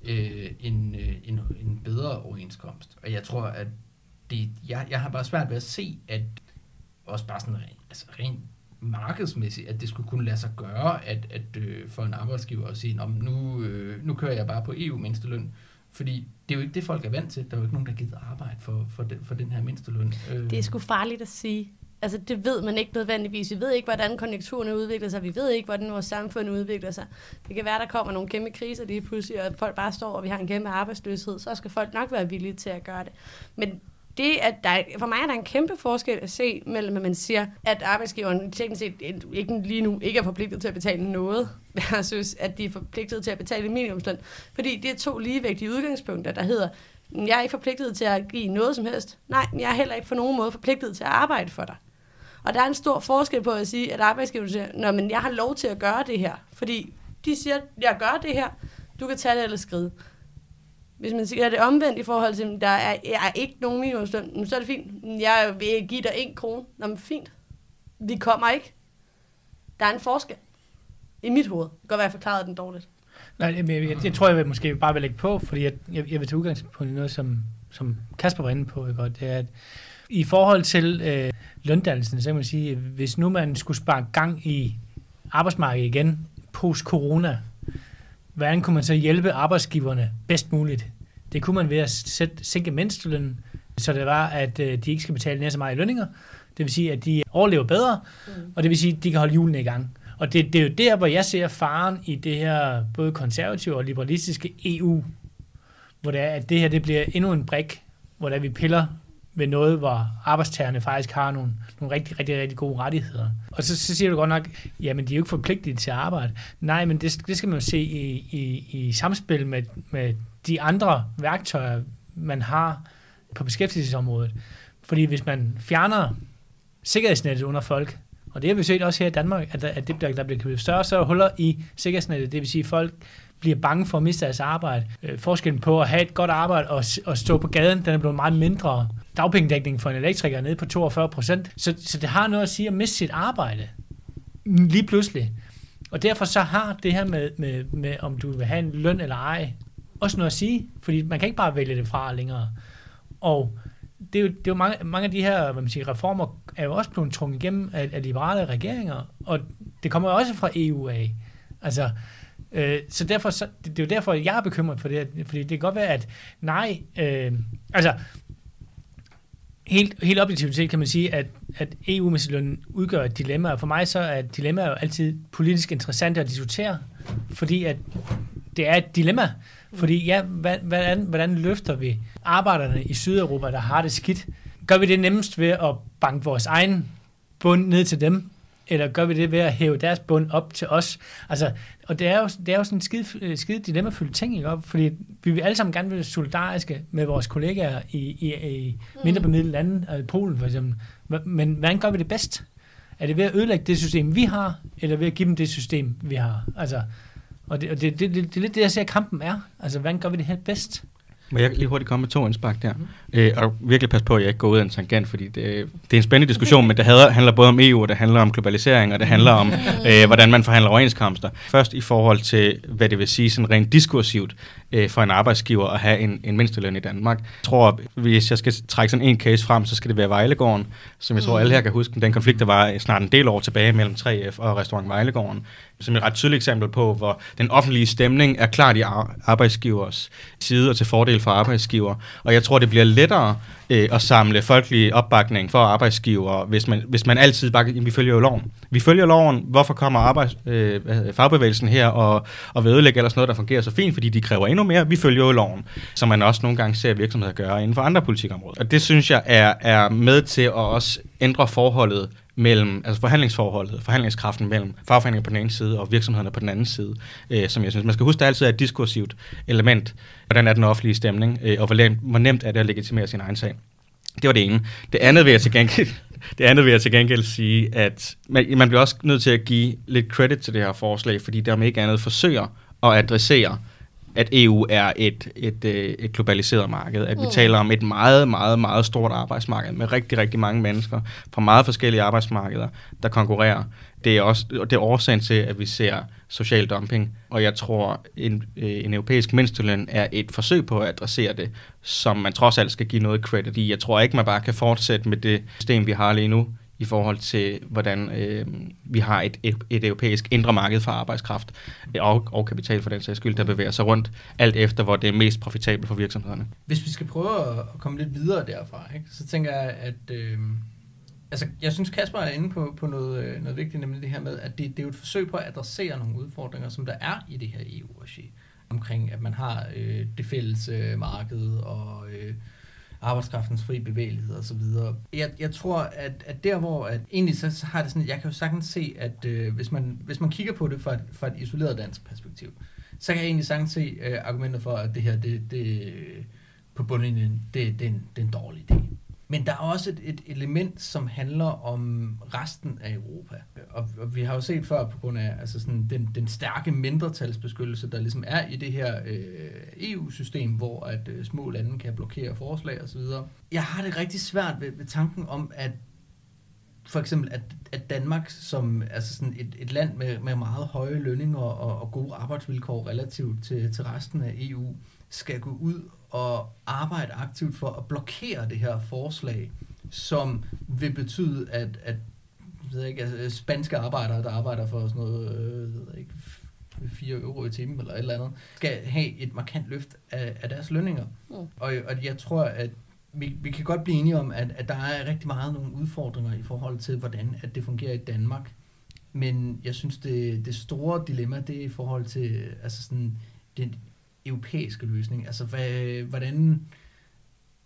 øh, en, øh, en, en bedre overenskomst. Og jeg tror, at det, jeg, jeg har bare svært ved at se, at også bare sådan altså rent markedsmæssigt, at det skulle kunne lade sig gøre, at, at øh, for en arbejdsgiver at sige, nu, øh, nu kører jeg bare på EU-mindsteløn, fordi det er jo ikke det, folk er vant til. Der er jo ikke nogen, der gider arbejde for, for, den, for den her mindsteløn. Øh. Det er sgu farligt at sige. Altså, det ved man ikke nødvendigvis. Vi ved ikke, hvordan konjunkturerne udvikler sig. Vi ved ikke, hvordan vores samfund udvikler sig. Det kan være, der kommer nogle kæmpe kriser lige pludselig, og folk bare står, og vi har en kæmpe arbejdsløshed. Så skal folk nok være villige til at gøre det. Men det, at der, for mig er der en kæmpe forskel at se mellem, at man siger, at arbejdsgiveren teknisk set ikke lige nu ikke er forpligtet til at betale noget, jeg synes, at de er forpligtet til at betale minimumsløn. Fordi det er to ligevægtige udgangspunkter, der hedder, jeg er ikke forpligtet til at give noget som helst. Nej, men jeg er heller ikke på nogen måde forpligtet til at arbejde for dig. Og der er en stor forskel på at sige, at arbejdsgiveren siger, Nå, men jeg har lov til at gøre det her. Fordi de siger, jeg gør det her, du kan tage det eller skride. Hvis man siger det omvendt i forhold til, at der er, er ikke nogen minimumsløn, så er det fint. Jeg vil give dig en krone. Nå, men fint. Vi kommer ikke. Der er en forskel. I mit hoved. Det kan godt være, jeg forklarede den dårligt. Nej, jeg, jeg, jeg, jeg tror, jeg vil måske bare vil lægge på, fordi jeg, jeg, jeg vil tage udgangspunkt i noget, som, som Kasper var inde på. Ikke? Og det er, at i forhold til øh, løndannelsen, så kan man sige, hvis nu man skulle spare gang i arbejdsmarkedet igen, post-corona, hvordan kunne man så hjælpe arbejdsgiverne bedst muligt? Det kunne man ved at sætte, sænke mindstelønnen, så det var, at øh, de ikke skal betale nær så meget i lønninger. Det vil sige, at de overlever bedre, mm. og det vil sige, at de kan holde hjulene i gang. Og det, det er jo der, hvor jeg ser faren i det her både konservative og liberalistiske EU, hvor det er, at det her det bliver endnu en brik, hvor der vi piller ved noget, hvor arbejdstagerne faktisk har nogle, nogle rigtig, rigtig, rigtig gode rettigheder. Og så, så siger du godt nok, jamen de er jo ikke forpligtet til at arbejde. Nej, men det, det skal man jo se i, i, i samspil med, med de andre værktøjer, man har på beskæftigelsesområdet. Fordi hvis man fjerner sikkerhedsnettet under folk, og det har vi set også her i Danmark, at, der, at det bliver, der bliver større og større huller i sikkerhedsnettet, det vil sige, at folk bliver bange for at miste deres arbejde. Øh, forskellen på at have et godt arbejde og, og stå på gaden, den er blevet meget mindre. Dagpengedækning for en elektriker nede på 42 procent. Så, så det har noget at sige at miste sit arbejde. Lige pludselig. Og derfor så har det her med, med, med, om du vil have en løn eller ej, også noget at sige. Fordi man kan ikke bare vælge det fra længere. Og det er jo, det er jo mange, mange af de her hvad man siger, reformer er jo også blevet trukket igennem af, af liberale regeringer, og det kommer jo også fra EU af. Altså, Øh, så derfor, så, det, det er jo derfor, jeg er bekymret for det, fordi det kan godt være, at nej, øh, altså, helt, helt objektivt set kan man sige, at, at eu løn udgør et dilemma, og for mig så er dilemma jo altid politisk interessant at diskutere, fordi at det er et dilemma, fordi ja, hvordan, hvordan løfter vi arbejderne i Sydeuropa, der har det skidt? Gør vi det nemmest ved at banke vores egen bund ned til dem, eller gør vi det ved at hæve deres bund op til os? Altså, og det er jo, det er jo sådan en skide, øh, skide dilemmafyldt ting, ikke? fordi vi vil alle sammen gerne være solidariske med vores kollegaer i, i, i mindre bemidlede lande, altså Polen for eksempel. Men hvordan gør vi det bedst? Er det ved at ødelægge det system, vi har, eller ved at give dem det system, vi har? Altså, og det, og det, det, det, det er lidt det, jeg ser, kampen er. Altså, hvordan gør vi det her bedst? Må jeg lige hurtigt komme med to indspark der? Mm. Øh, og virkelig pas på, at jeg ikke går ud af en tangent, fordi det, det er en spændende diskussion, men det handler både om EU, og det handler om globalisering, og det handler om, øh, hvordan man forhandler overenskomster. Først i forhold til, hvad det vil sige sådan rent diskursivt øh, for en arbejdsgiver at have en, en mindsteløn i Danmark. Jeg tror, hvis jeg skal trække sådan en case frem, så skal det være Vejlegården, som jeg tror mm. alle her kan huske, den konflikt, der var snart en del år tilbage mellem 3F og restaurant Vejlegården som et ret tydeligt eksempel på, hvor den offentlige stemning er klart i arbejdsgivers side og til fordel for arbejdsgiver. Og jeg tror, det bliver lettere øh, at samle folkelig opbakning for arbejdsgiver, hvis man, hvis man altid bare, vi følger jo loven. Vi følger loven, hvorfor kommer arbejds, øh, fagbevægelsen her og, og vil ødelægge ellers noget, der fungerer så fint, fordi de kræver endnu mere. Vi følger jo loven, som man også nogle gange ser virksomheder gøre inden for andre politikområder. Og det synes jeg er, er med til at også ændre forholdet mellem, altså forhandlingsforholdet, forhandlingskraften mellem fagforeninger på den ene side og virksomhederne på den anden side, øh, som jeg synes, man skal huske, der altid er et diskursivt element. Hvordan er den offentlige stemning, øh, og hvor, hvor nemt er det at legitimere sin egen sag. Det var det ene. Det andet vil jeg til gengæld, det andet vil jeg til gengæld sige, at man, man bliver også nødt til at give lidt credit til det her forslag, fordi der med ikke andet forsøger at adressere at EU er et, et, øh, et globaliseret marked. At vi mm. taler om et meget, meget, meget stort arbejdsmarked med rigtig, rigtig mange mennesker fra meget forskellige arbejdsmarkeder, der konkurrerer. Det er også det er årsagen til, at vi ser social dumping, og jeg tror, en, øh, en europæisk mindsteløn er et forsøg på at adressere det, som man trods alt skal give noget credit i. Jeg tror ikke, man bare kan fortsætte med det system, vi har lige nu, i forhold til, hvordan øh, vi har et, et, et europæisk indre marked for arbejdskraft og, og kapital for den sags skyld, der bevæger sig rundt, alt efter, hvor det er mest profitabelt for virksomhederne. Hvis vi skal prøve at komme lidt videre derfra, ikke, så tænker jeg, at øh, altså, jeg synes, Kasper er inde på, på noget, øh, noget vigtigt, nemlig det her med, at det, det er jo et forsøg på at adressere nogle udfordringer, som der er i det her EU-regi, omkring at man har øh, det fælles øh, marked og... Øh, arbejdskraftens fri bevægelighed og så videre. Jeg, jeg tror, at, at der hvor, at egentlig så, så har det sådan, jeg kan jo sagtens se, at øh, hvis, man, hvis man kigger på det fra et, fra et isoleret dansk perspektiv, så kan jeg egentlig sagtens se øh, argumenter for, at det her, det, det på bundlinjen, det, det, er en, det er en dårlig idé. Men der er også et, et element, som handler om resten af Europa. Og, og vi har jo set før på grund af altså sådan den, den stærke mindretalsbeskyttelse, der ligesom er i det her øh, EU-system, hvor at øh, små lande kan blokere forslag osv. Jeg har det rigtig svært ved, ved tanken om, at for eksempel, at, at Danmark som altså sådan et, et land med, med meget høje lønninger og, og gode arbejdsvilkår relativt til, til resten af EU, skal gå ud og arbejde aktivt for at blokere det her forslag, som vil betyde, at, at ved ikke, altså, spanske arbejdere, der arbejder for sådan noget, øh, ved ikke, 4 euro i timen eller et eller andet, skal have et markant løft af, af deres lønninger. Mm. Og, og jeg tror, at vi, vi kan godt blive enige om, at, at der er rigtig meget nogle udfordringer i forhold til, hvordan at det fungerer i Danmark. Men jeg synes, det, det store dilemma, det er i forhold til altså sådan, den europæiske løsning. Altså, hvad, hvordan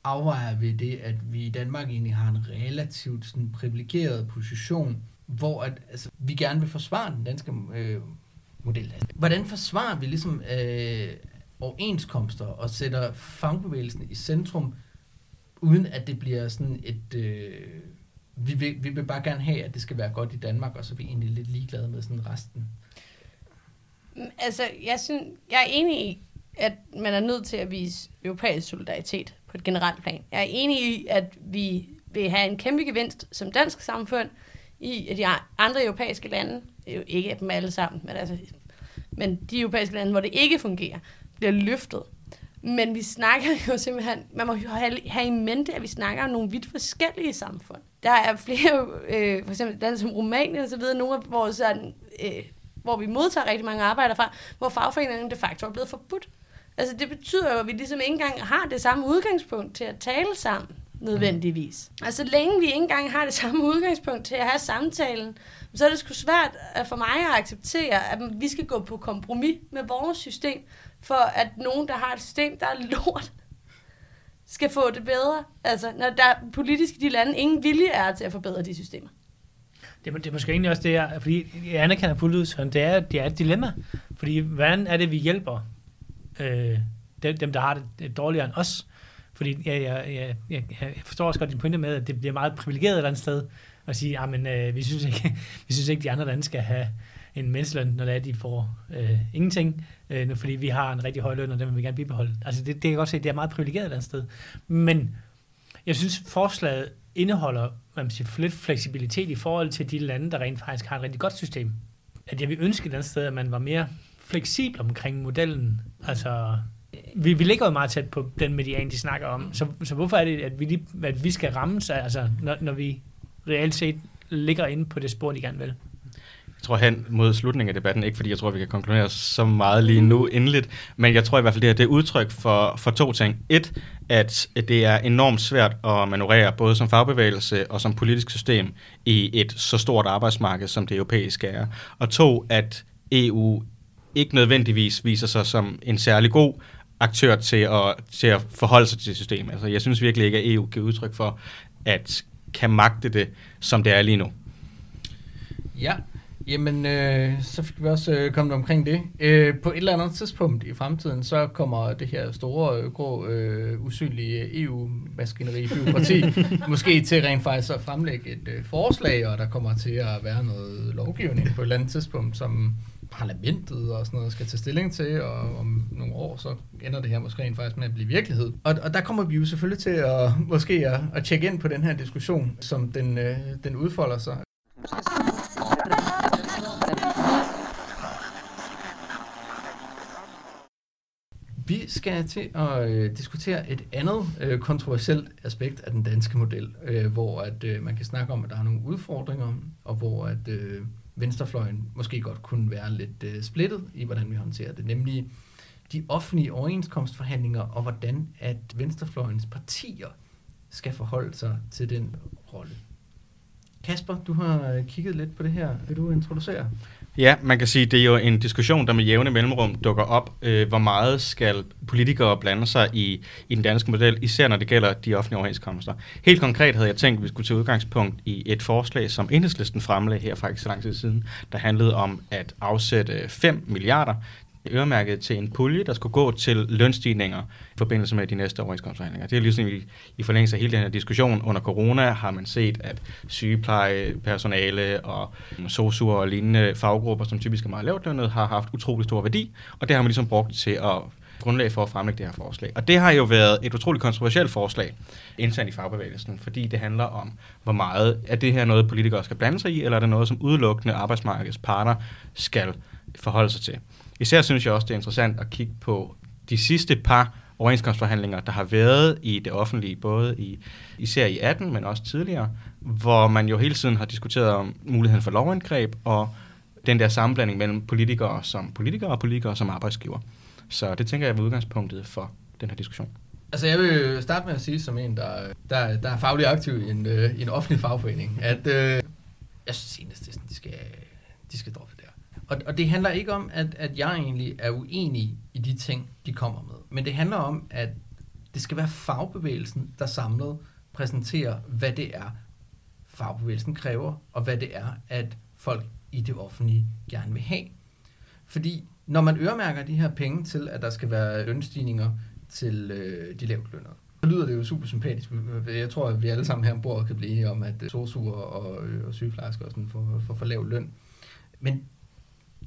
afvejer vi det, at vi i Danmark egentlig har en relativt sådan, privilegeret position, hvor at, altså, vi gerne vil forsvare den danske øh, model. Altså, hvordan forsvarer vi ligesom øh, overenskomster og sætter fagbevægelsen i centrum, uden at det bliver sådan et... Øh, vi, vil, vi vil bare gerne have, at det skal være godt i Danmark, og så er vi egentlig lidt ligeglade med sådan resten. Altså, jeg, synes, jeg er enig i, at man er nødt til at vise europæisk solidaritet på et generelt plan. Jeg er enig i, at vi vil have en kæmpe gevinst som dansk samfund i, at de andre europæiske lande, jo ikke dem alle sammen, men, altså, men de europæiske lande, hvor det ikke fungerer, bliver løftet. Men vi snakker jo simpelthen, man må jo have, have i mente, at vi snakker om nogle vidt forskellige samfund. Der er flere, øh, for eksempel lande som Rumænien og så videre, nogle af vores sådan, øh, hvor vi modtager rigtig mange arbejdere fra, hvor fagforeningerne de facto er blevet forbudt. Altså det betyder jo, at vi ligesom ikke engang har det samme udgangspunkt til at tale sammen nødvendigvis. Mm. Altså længe vi ikke engang har det samme udgangspunkt til at have samtalen, så er det sgu svært for mig at acceptere, at vi skal gå på kompromis med vores system, for at nogen, der har et system, der er lort, skal få det bedre. Altså, når der politisk i de lande ingen vilje er til at forbedre de systemer. Det, er- det er måske egentlig også det, jeg, fordi jeg anerkender fuldt ud, så det er, det er et dilemma. Fordi hvordan er det, vi hjælper øh, dem, dem, der har det- dårligere end os? Fordi jeg, jeg, jeg, jeg, forstår også godt din pointe med, at det bliver meget privilegeret et eller andet sted, at sige, ah, at øh, vi, synes ikke, vi synes ikke, de andre lande skal have en mindsteløn, når det er, de får øh, ingenting, øh, nu- fordi vi har en rigtig høj løn, og den vil vi gerne bibeholde. Altså det, det kan jeg godt se, det er meget privilegeret et eller andet sted. Men jeg synes, forslaget indeholder man siger, lidt fleksibilitet i forhold til de lande, der rent faktisk har et rigtig godt system. At jeg vil ønske et eller andet sted, at man var mere fleksibel omkring modellen. Altså, vi, vi ligger jo meget tæt på den median, de snakker om. Så, så hvorfor er det, at vi, lige, at vi skal ramme sig, altså, når, når vi reelt set ligger inde på det spor, de gerne vil? Jeg tror hen mod slutningen af debatten, ikke fordi jeg tror, vi kan konkludere så meget lige nu endeligt, men jeg tror i hvert fald, det her det er udtryk for, for to ting. Et, at det er enormt svært at manøvrere, både som fagbevægelse og som politisk system, i et så stort arbejdsmarked, som det europæiske er. Og to, at EU ikke nødvendigvis viser sig som en særlig god aktør til at, til at forholde sig til systemet. Altså, jeg synes virkelig ikke, at EU giver udtryk for, at kan magte det, som det er lige nu. Ja, jamen øh, så fik vi også øh, kommet omkring det. Øh, på et eller andet tidspunkt i fremtiden, så kommer det her store, øh, grå, øh, usynlige EU-maskineri, byråkrati, måske til rent faktisk at fremlægge et øh, forslag, og der kommer til at være noget lovgivning på et eller andet tidspunkt, som parlamentet og sådan noget skal tage stilling til, og om nogle år, så ender det her måske rent faktisk med at blive virkelighed. Og, og der kommer vi jo selvfølgelig til at måske at, at tjekke ind på den her diskussion, som den, øh, den udfolder sig. Vi skal til at øh, diskutere et andet øh, kontroversielt aspekt af den danske model, øh, hvor at øh, man kan snakke om, at der er nogle udfordringer, og hvor at øh, venstrefløjen måske godt kunne være lidt øh, splittet i, hvordan vi håndterer det, nemlig de offentlige overenskomstforhandlinger, og hvordan at venstrefløjens partier skal forholde sig til den rolle. Kasper, du har øh, kigget lidt på det her. Vil du introducere? Ja, man kan sige, det er jo en diskussion, der med jævne mellemrum dukker op. Øh, hvor meget skal politikere blande sig i, i den danske model, især når det gælder de offentlige overenskomster. Helt konkret havde jeg tænkt, at vi skulle tage udgangspunkt i et forslag, som Enhedslisten fremlagde her for ikke så lang tid siden, der handlede om at afsætte 5 milliarder øremærket til en pulje, der skulle gå til lønstigninger i forbindelse med de næste overenskomstforhandlinger. Det er ligesom i, i forlængelse af hele den her diskussion. Under corona har man set, at sygeplejepersonale og sosuer og lignende faggrupper, som typisk er meget lavt lønnet, har haft utrolig stor værdi, og det har man ligesom brugt til at grundlag for at fremlægge det her forslag. Og det har jo været et utroligt kontroversielt forslag internt i fagbevægelsen, fordi det handler om, hvor meget er det her noget, politikere skal blande sig i, eller er det noget, som udelukkende arbejdsmarkedets parter skal forholde sig til. Især synes jeg også, det er interessant at kigge på de sidste par overenskomstforhandlinger, der har været i det offentlige, både i, især i 18, men også tidligere, hvor man jo hele tiden har diskuteret om muligheden for lovindgreb og den der sammenblanding mellem politikere som politikere og politikere som arbejdsgiver. Så det tænker jeg er udgangspunktet for den her diskussion. Altså jeg vil starte med at sige som en, der, der, der er faglig aktiv i en, øh, i en offentlig fagforening, at øh, jeg synes at de skal, de skal droppe. Og, og det handler ikke om, at, at jeg egentlig er uenig i de ting, de kommer med. Men det handler om, at det skal være fagbevægelsen, der samlet præsenterer, hvad det er, fagbevægelsen kræver, og hvad det er, at folk i det offentlige gerne vil have. Fordi når man øremærker de her penge til, at der skal være lønstigninger til øh, de lavt lønnede, så lyder det jo super sympatisk. Jeg tror, at vi alle sammen her ombord kan blive enige om, at øh, sosuer og, øh, og sygeplejersker og sådan får, for, for lav løn. Men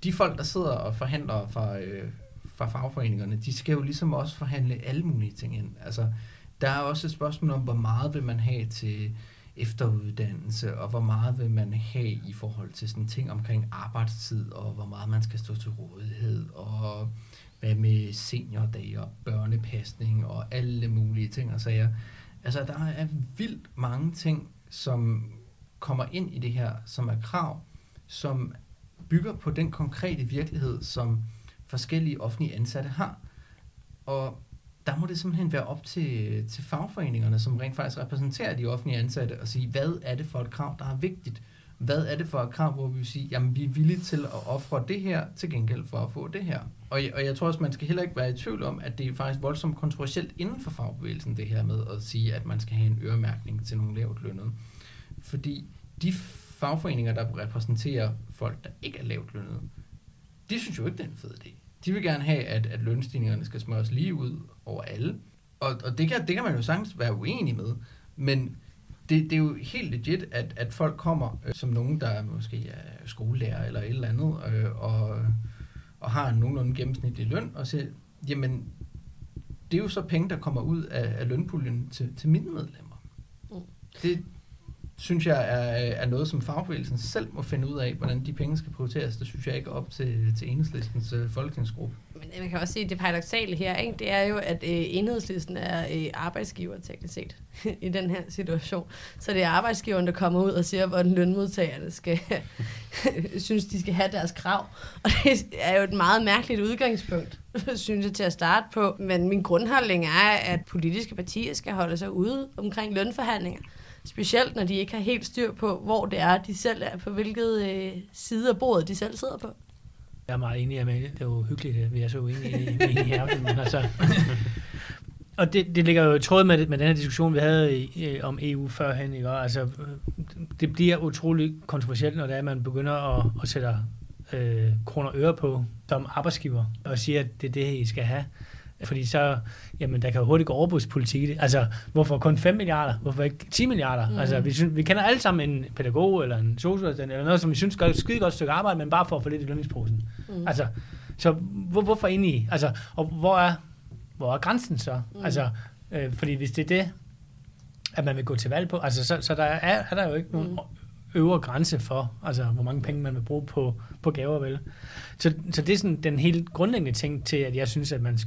de folk, der sidder og forhandler fra, øh, fra fagforeningerne, de skal jo ligesom også forhandle alle mulige ting ind. Altså, der er også et spørgsmål om, hvor meget vil man have til efteruddannelse, og hvor meget vil man have i forhold til sådan ting omkring arbejdstid, og hvor meget man skal stå til rådighed, og hvad med seniordage og børnepasning og alle mulige ting og sager. Altså, der er vildt mange ting, som kommer ind i det her, som er krav, som bygger på den konkrete virkelighed, som forskellige offentlige ansatte har. Og der må det simpelthen være op til, til fagforeningerne, som rent faktisk repræsenterer de offentlige ansatte, og sige, hvad er det for et krav, der er vigtigt? Hvad er det for et krav, hvor vi vil sige, jamen vi er villige til at ofre det her til gengæld for at få det her? Og jeg, og jeg tror også, man skal heller ikke være i tvivl om, at det er faktisk voldsomt kontroversielt inden for fagbevægelsen, det her med at sige, at man skal have en øremærkning til nogle lavt lønnede. Fordi de fagforeninger, der repræsenterer folk, der ikke er lavt lønnet, de synes jo ikke, det er en fed idé. De vil gerne have, at, at lønstigningerne skal smøres lige ud over alle. Og, og det, kan, det kan man jo sagtens være uenig med. Men det, det er jo helt legit, at, at folk kommer øh, som nogen, der måske er skolelærer eller et eller andet, øh, og, og har en nogenlunde gennemsnitlig løn, og siger, jamen, det er jo så penge, der kommer ud af, af lønpuljen til, til mine medlemmer. Mm. Det synes jeg er, øh, er noget, som fagbevægelsen selv må finde ud af, hvordan de penge skal prioriteres. Det synes jeg ikke er op til, til enhedslistens øh, folketingsgruppe. Men øh, man kan også sige, at det paradoxale her, ikke, det er jo, at øh, enhedslisten er øh, arbejdsgiver teknisk set i den her situation. Så det er arbejdsgiveren, der kommer ud og siger, hvordan lønmodtagerne skal synes, de skal have deres krav. Og det er jo et meget mærkeligt udgangspunkt, synes jeg, til at starte på. Men min grundholdning er, at politiske partier skal holde sig ude omkring lønforhandlinger. Specielt når de ikke har helt styr på, hvor det er, de selv er, på hvilket øh, side af bordet de selv sidder på. Jeg er meget enig med det. Det er jo hyggeligt, at vi er så uenige i, i her. Men altså, og det, det ligger jo i tråd med, med den her diskussion, vi havde i, om EU førhen. Ikke? Altså, det bliver utrolig kontroversielt, når det er, at man begynder at, at sætte øh, kroner og øre på som arbejdsgiver, og siger, at det er det, I skal have. Fordi så, jamen, der kan jo hurtigt gå overbudspolitik i det. Altså, hvorfor kun 5 milliarder? Hvorfor ikke 10 milliarder? Mm. Altså, vi, synes, vi kender alle sammen en pædagog eller en socialassistent, eller noget, som vi synes gør et skide godt stykke arbejde, men bare for at få lidt i lønningsposen. Mm. Altså, så hvor, hvorfor egentlig? Altså, og hvor er, hvor er grænsen så? Mm. Altså, øh, fordi hvis det er det, at man vil gå til valg på, altså, så, så der er, er der jo ikke nogen mm. øvre grænse for, altså, hvor mange penge man vil bruge på, på gaver, vel? Så, så det er sådan den helt grundlæggende ting til, at jeg synes, at man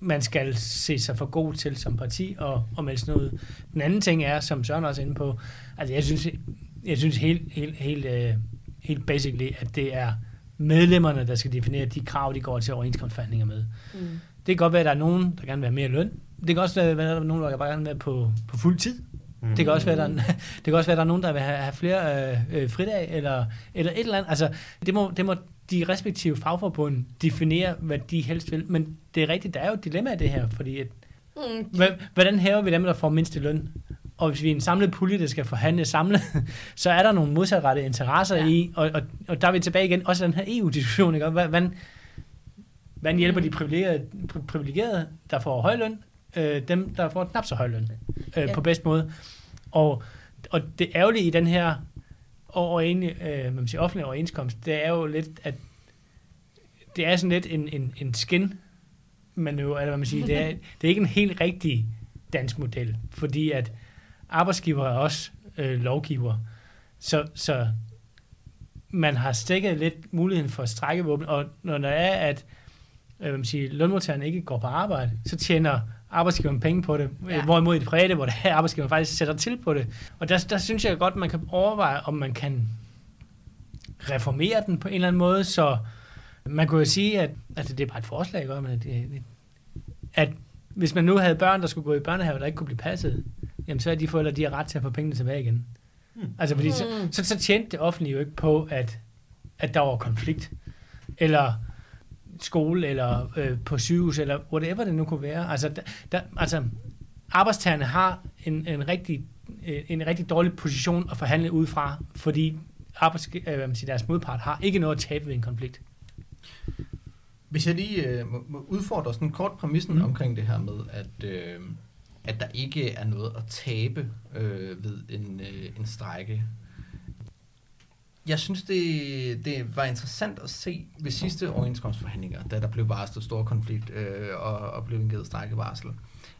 man skal se sig for god til som parti og, og melde sådan noget. Den anden ting er, som Søren også er inde på, altså jeg synes, jeg synes helt, helt, helt, uh, helt basically, at det er medlemmerne, der skal definere de krav, de går til overenskomstforhandlinger med. Mm. Det kan godt være, at der er nogen, der gerne vil have mere løn. Det kan også være, at der er nogen, der bare gerne vil være på, på fuld tid. Mm. Det, kan også være, der, det kan også være, at der er nogen, der vil have, have flere øh, øh, fridag, eller, eller et eller andet. Altså, det må, det må de respektive fagforbund definere, hvad de helst vil. Men det er rigtigt, der er jo et dilemma i det her, fordi at, mm. hvordan hæver vi dem, der får mindst løn? Og hvis vi er en samlet pulje, der skal forhandle samlet, så er der nogle modsatrettede interesser ja. i, og, og, og der er vi tilbage igen, også den her EU-diskussion, ikke? Hvordan, hvordan hjælper de privilegerede, privilegerede der får høj løn, øh, dem, der får knap så høj løn, øh, ja. på bedst måde. Og, og det ærgerlige i den her og en, øh, man siger, offentlig overenskomst, det er jo lidt, at det er sådan lidt en, en, en skin manøvre, eller hvad man siger, det er, det er ikke en helt rigtig dansk model, fordi at arbejdsgiver er også øh, lovgiver, så, så man har stikket lidt muligheden for at strække våben, og når der er, at øh, hvad man siger, lønmodtagerne ikke går på arbejde, så tjener arbejdsgiveren penge på det, ja. hvorimod i det private, hvor det er arbejdsgiveren faktisk sætter til på det. Og der, der synes jeg godt, man kan overveje, om man kan reformere den på en eller anden måde, så man kunne jo sige, at altså det er bare et forslag, ikke? men at, at hvis man nu havde børn, der skulle gå i børnehave, der ikke kunne blive passet, jamen så er de forældre, de har ret til at få pengene tilbage igen. Hmm. Altså fordi så, hmm. så, så tjente det offentlige jo ikke på, at, at der var konflikt. Eller skole, eller øh, på sygehus, eller whatever det nu kunne være. Altså, der, der, altså arbejdstagerne har en, en, rigtig, øh, en rigtig dårlig position at forhandle ud fra, fordi arbejds, øh, hvad man siger, deres modpart har ikke noget at tabe ved en konflikt. Hvis jeg lige øh, må udfordre sådan kort præmissen mm. omkring det her med, at, øh, at der ikke er noget at tabe øh, ved en, øh, en strække jeg synes, det, det var interessant at se ved sidste overenskomstforhandlinger, da der blev varslet stor konflikt øh, og, og blev indgivet strækkevarsel,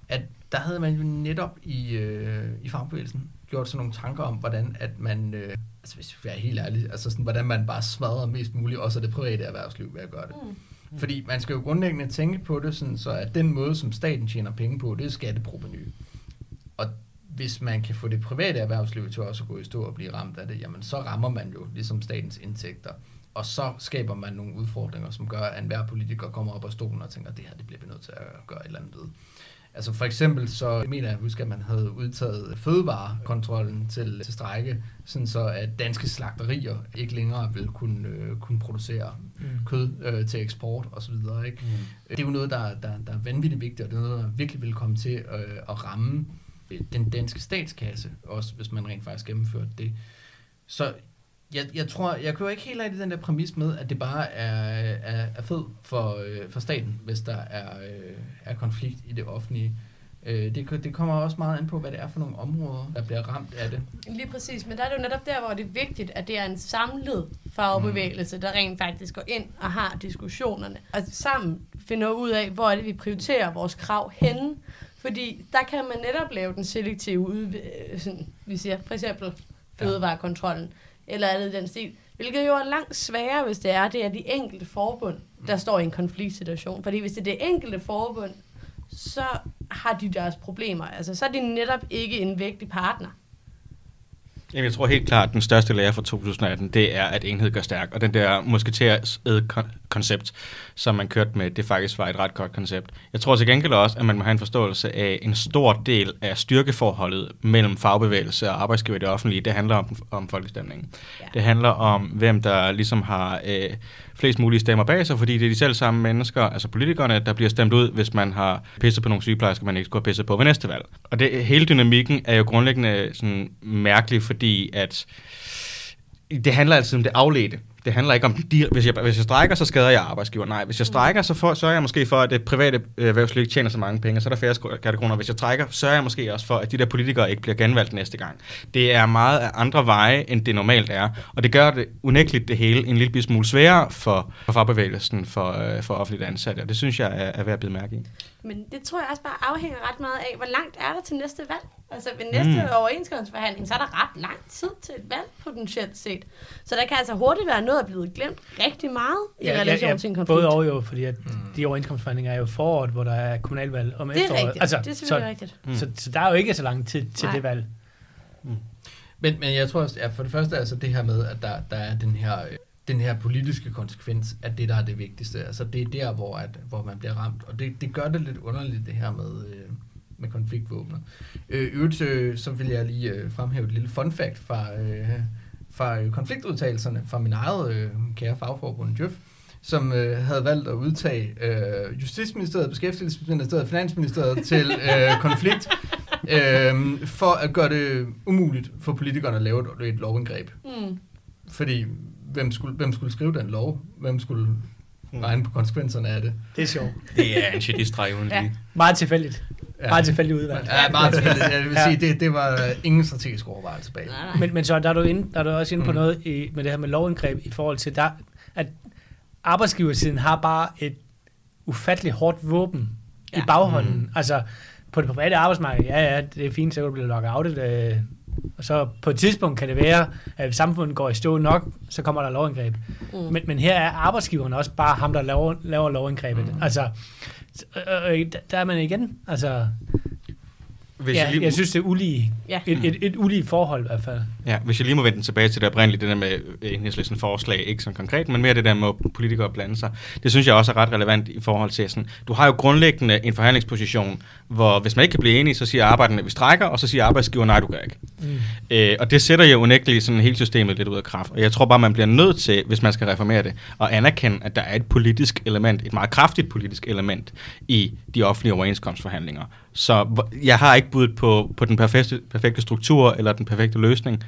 at der havde man jo netop i, øh, i fagbevægelsen gjort sådan nogle tanker om, hvordan at man, øh, altså hvis vi er helt ærlige, altså sådan, hvordan man bare smadrer mest muligt, også det private erhvervsliv ved at gøre det. Mm. Fordi man skal jo grundlæggende tænke på det, sådan, så at den måde, som staten tjener penge på, det er skatteproveny. Og hvis man kan få det private erhvervsliv til også at gå i stå og blive ramt af det, jamen så rammer man jo ligesom statens indtægter. Og så skaber man nogle udfordringer, som gør, at enhver politiker kommer op af stolen og tænker, at det her det bliver vi nødt til at gøre et eller andet ved. Altså for eksempel så mener jeg husker, at man havde udtaget fødevarekontrollen til, til strække, sådan så at danske slagterier ikke længere vil kunne, øh, kunne producere mm. kød øh, til eksport osv. Ikke? Mm. Det er jo noget, der, der, der er vanvittigt vigtigt, og det er noget, der virkelig vil komme til øh, at ramme den danske statskasse, også hvis man rent faktisk gennemførte det. Så jeg, jeg tror, jeg kører ikke helt rigtig den der præmis med, at det bare er, er, er fed for, øh, for staten, hvis der er, øh, er konflikt i det offentlige. Øh, det, det kommer også meget an på, hvad det er for nogle områder, der bliver ramt af det. Lige præcis, men der er det jo netop der, hvor det er vigtigt, at det er en samlet fagbevægelse, der rent faktisk går ind og har diskussionerne, og sammen finder ud af, hvor er det, vi prioriterer vores krav henne. Fordi der kan man netop lave den selektive ud, sådan, vi siger, for eksempel fødevarekontrollen, eller andet den stil. Hvilket jo er langt sværere, hvis det er, det er de enkelte forbund, der står i en konfliktsituation. Fordi hvis det er det enkelte forbund, så har de deres problemer. Altså, så er de netop ikke en vigtig partner. Jamen, jeg tror helt klart, at den største lære for 2018, det er, at enhed gør stærk. Og den der musketeers koncept, som man kørte med, det faktisk var et ret godt koncept. Jeg tror til gengæld også, at man må have en forståelse af en stor del af styrkeforholdet mellem fagbevægelse og arbejdsgiver i det offentlige. Det handler om, om folkestemningen. Ja. Det handler om, hvem der ligesom har øh, flest mulige stemmer bag sig, fordi det er de selv samme mennesker, altså politikerne, der bliver stemt ud, hvis man har pisset på nogle sygeplejersker, man ikke skulle have pisset på ved næste valg. Og det, hele dynamikken er jo grundlæggende sådan mærkelig, fordi at det handler altid om det afledte det handler ikke om, hvis jeg, hvis jeg strækker, så skader jeg arbejdsgiver. Nej, hvis jeg mm. strækker, så for, sørger jeg måske for, at det private erhvervsliv ikke tjener så mange penge, så er der færre skattekroner. Hvis jeg trækker, sørger jeg måske også for, at de der politikere ikke bliver genvalgt næste gang. Det er meget af andre veje, end det normalt er, og det gør det unægteligt det hele en lille smule sværere for, for fagbevægelsen for, øh, for offentligt ansatte, og det synes jeg er, er værd at bide mærke i. Men det tror jeg også bare afhænger ret meget af, hvor langt er der til næste valg. Altså ved næste mm. overenskomstforhandling, så er der ret lang tid til et valg potentielt set. Så der kan altså hurtigt være noget, der er blevet glemt rigtig meget i ja, relation ja, ja, til en konflikt. Både og jo, fordi at mm. de overenskomstforhandlinger er jo foråret, hvor der er kommunalvalg om efteråret. Det er rigtigt, altså, det er selvfølgelig så, rigtigt. Mm. Så, så, så der er jo ikke så lang tid til Nej. det valg. Mm. Men, men jeg tror også, ja, for det første altså det her med, at der, der er den her øh, den her politiske konsekvens, at det der er det vigtigste. Altså det er der, hvor, at, hvor man bliver ramt. Og det, det gør det lidt underligt, det her med, øh, med konfliktvåbner. Øh, øvrigt, øh, så vil jeg lige øh, fremhæve et lille fun fact fra, øh, fra øh, konfliktudtalelserne fra min eget øh, kære fagforbund, Jøf, som øh, havde valgt at udtage øh, Justitsministeriet, Beskæftigelsesministeriet og Finansministeriet til øh, konflikt, øh, for at gøre det umuligt for politikerne at lave et, et lovindgreb. Mm. Fordi hvem skulle, hvem skulle skrive den lov? Hvem skulle hmm. regne på konsekvenserne af det? Det er sjovt. Det er en shit streg uden ja. Meget tilfældigt. Ja. Meget tilfældigt udvalg. Ja, meget tilfældigt. Jeg vil sige, det, det var ingen strategisk overvejelse bag. Men, men så der er du, inde, der er du også inde på mm. noget i, med det her med lovindgreb i forhold til, der, at arbejdsgiversiden har bare et ufatteligt hårdt våben ja. i baghånden. Mm. Altså, på det private arbejdsmarked, ja, ja, det er fint, så kan du blive lockoutet. Øh, og så på et tidspunkt kan det være, at hvis samfundet går i stå nok, så kommer der lovindgreb. Mm. Men, men her er arbejdsgiveren også bare ham, der laver, laver lovindgrebet. Mm. Altså, øh, øh, der er man igen. Altså, hvis ja, jeg, lige... jeg synes, det er ulige. Ja. Et, et, et ulige forhold i hvert fald. Ja, hvis jeg lige må vende tilbage til det oprindelige, det der med enhedslisten forslag, ikke så konkret, men mere det der med politikere at blande sig. Det synes jeg også er ret relevant i forhold til sådan, du har jo grundlæggende en forhandlingsposition, hvor hvis man ikke kan blive enige, så siger arbejderne, at vi strækker, og så siger arbejdsgiver, nej, du kan ikke. Mm. Øh, og det sætter jo unægteligt sådan hele systemet lidt ud af kraft. Og jeg tror bare, man bliver nødt til, hvis man skal reformere det, at anerkende, at der er et politisk element, et meget kraftigt politisk element i de offentlige overenskomstforhandlinger. Så jeg har ikke budt på, på den perfekte, perfekte struktur eller den perfekte løsning,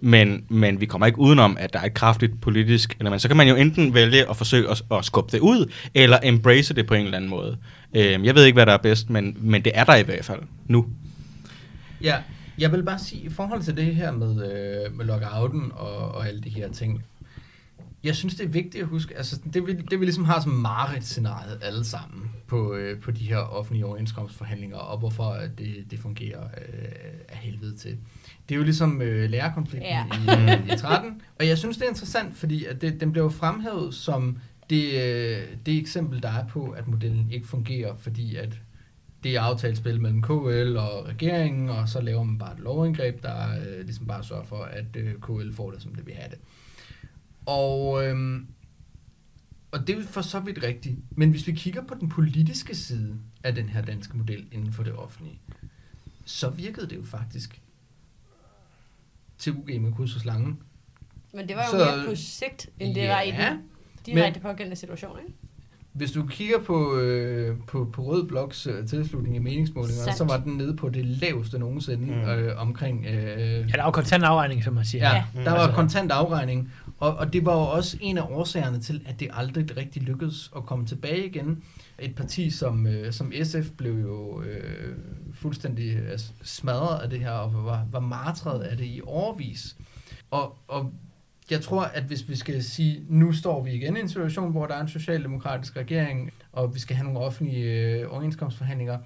men, men vi kommer ikke udenom, at der er et kraftigt politisk element. Så kan man jo enten vælge at forsøge at, at skubbe det ud, eller embrace det på en eller anden måde. Øh, jeg ved ikke, hvad der er bedst, men, men det er der i hvert fald nu. Ja, jeg vil bare sige, i forhold til det her med, øh, med lockouten og, og alle de her ting, jeg synes, det er vigtigt at huske, altså det vi, det vi ligesom har som Marit-scenariet alle sammen på, øh, på de her offentlige overenskomstforhandlinger, og hvorfor øh, det, det fungerer øh, af helvede til. Det er jo ligesom øh, lærerkonflikten ja. i, i 13, og jeg synes, det er interessant, fordi at det, den blev fremhævet som det, øh, det eksempel, der er på, at modellen ikke fungerer, fordi at det er aftalt spil mellem KL og regeringen, og så laver man bare et lovindgreb, der øh, ligesom bare sørger for, at øh, KL får det, som det vil have det. Og, øhm, og det er jo for så vidt rigtigt. Men hvis vi kigger på den politiske side af den her danske model inden for det offentlige, så virkede det jo faktisk til UG med kursus lange. Men det var jo så, mere på sigt, end det ja, var i den direkte pågældende situation, ikke? hvis du kigger på, øh, på, på Rød Bloks øh, tilslutning i meningsmålinger, Sandt. så var den nede på det laveste nogensinde Mm. øh, omkring... Øh, Ja, der er jo kontant afregning, som man siger. Ja, Mm. der var Altså- kontant afregning, og, og det var jo også en af årsagerne til, at det aldrig rigtig lykkedes at komme tilbage igen. Et parti som, øh, som SF blev jo øh, fuldstændig altså, smadret af det her, og var, var martret af det i overvis. Og, og jeg tror, at hvis vi skal sige, nu står vi igen i en situation, hvor der er en socialdemokratisk regering, og vi skal have nogle offentlige øh, overenskomstforhandlinger,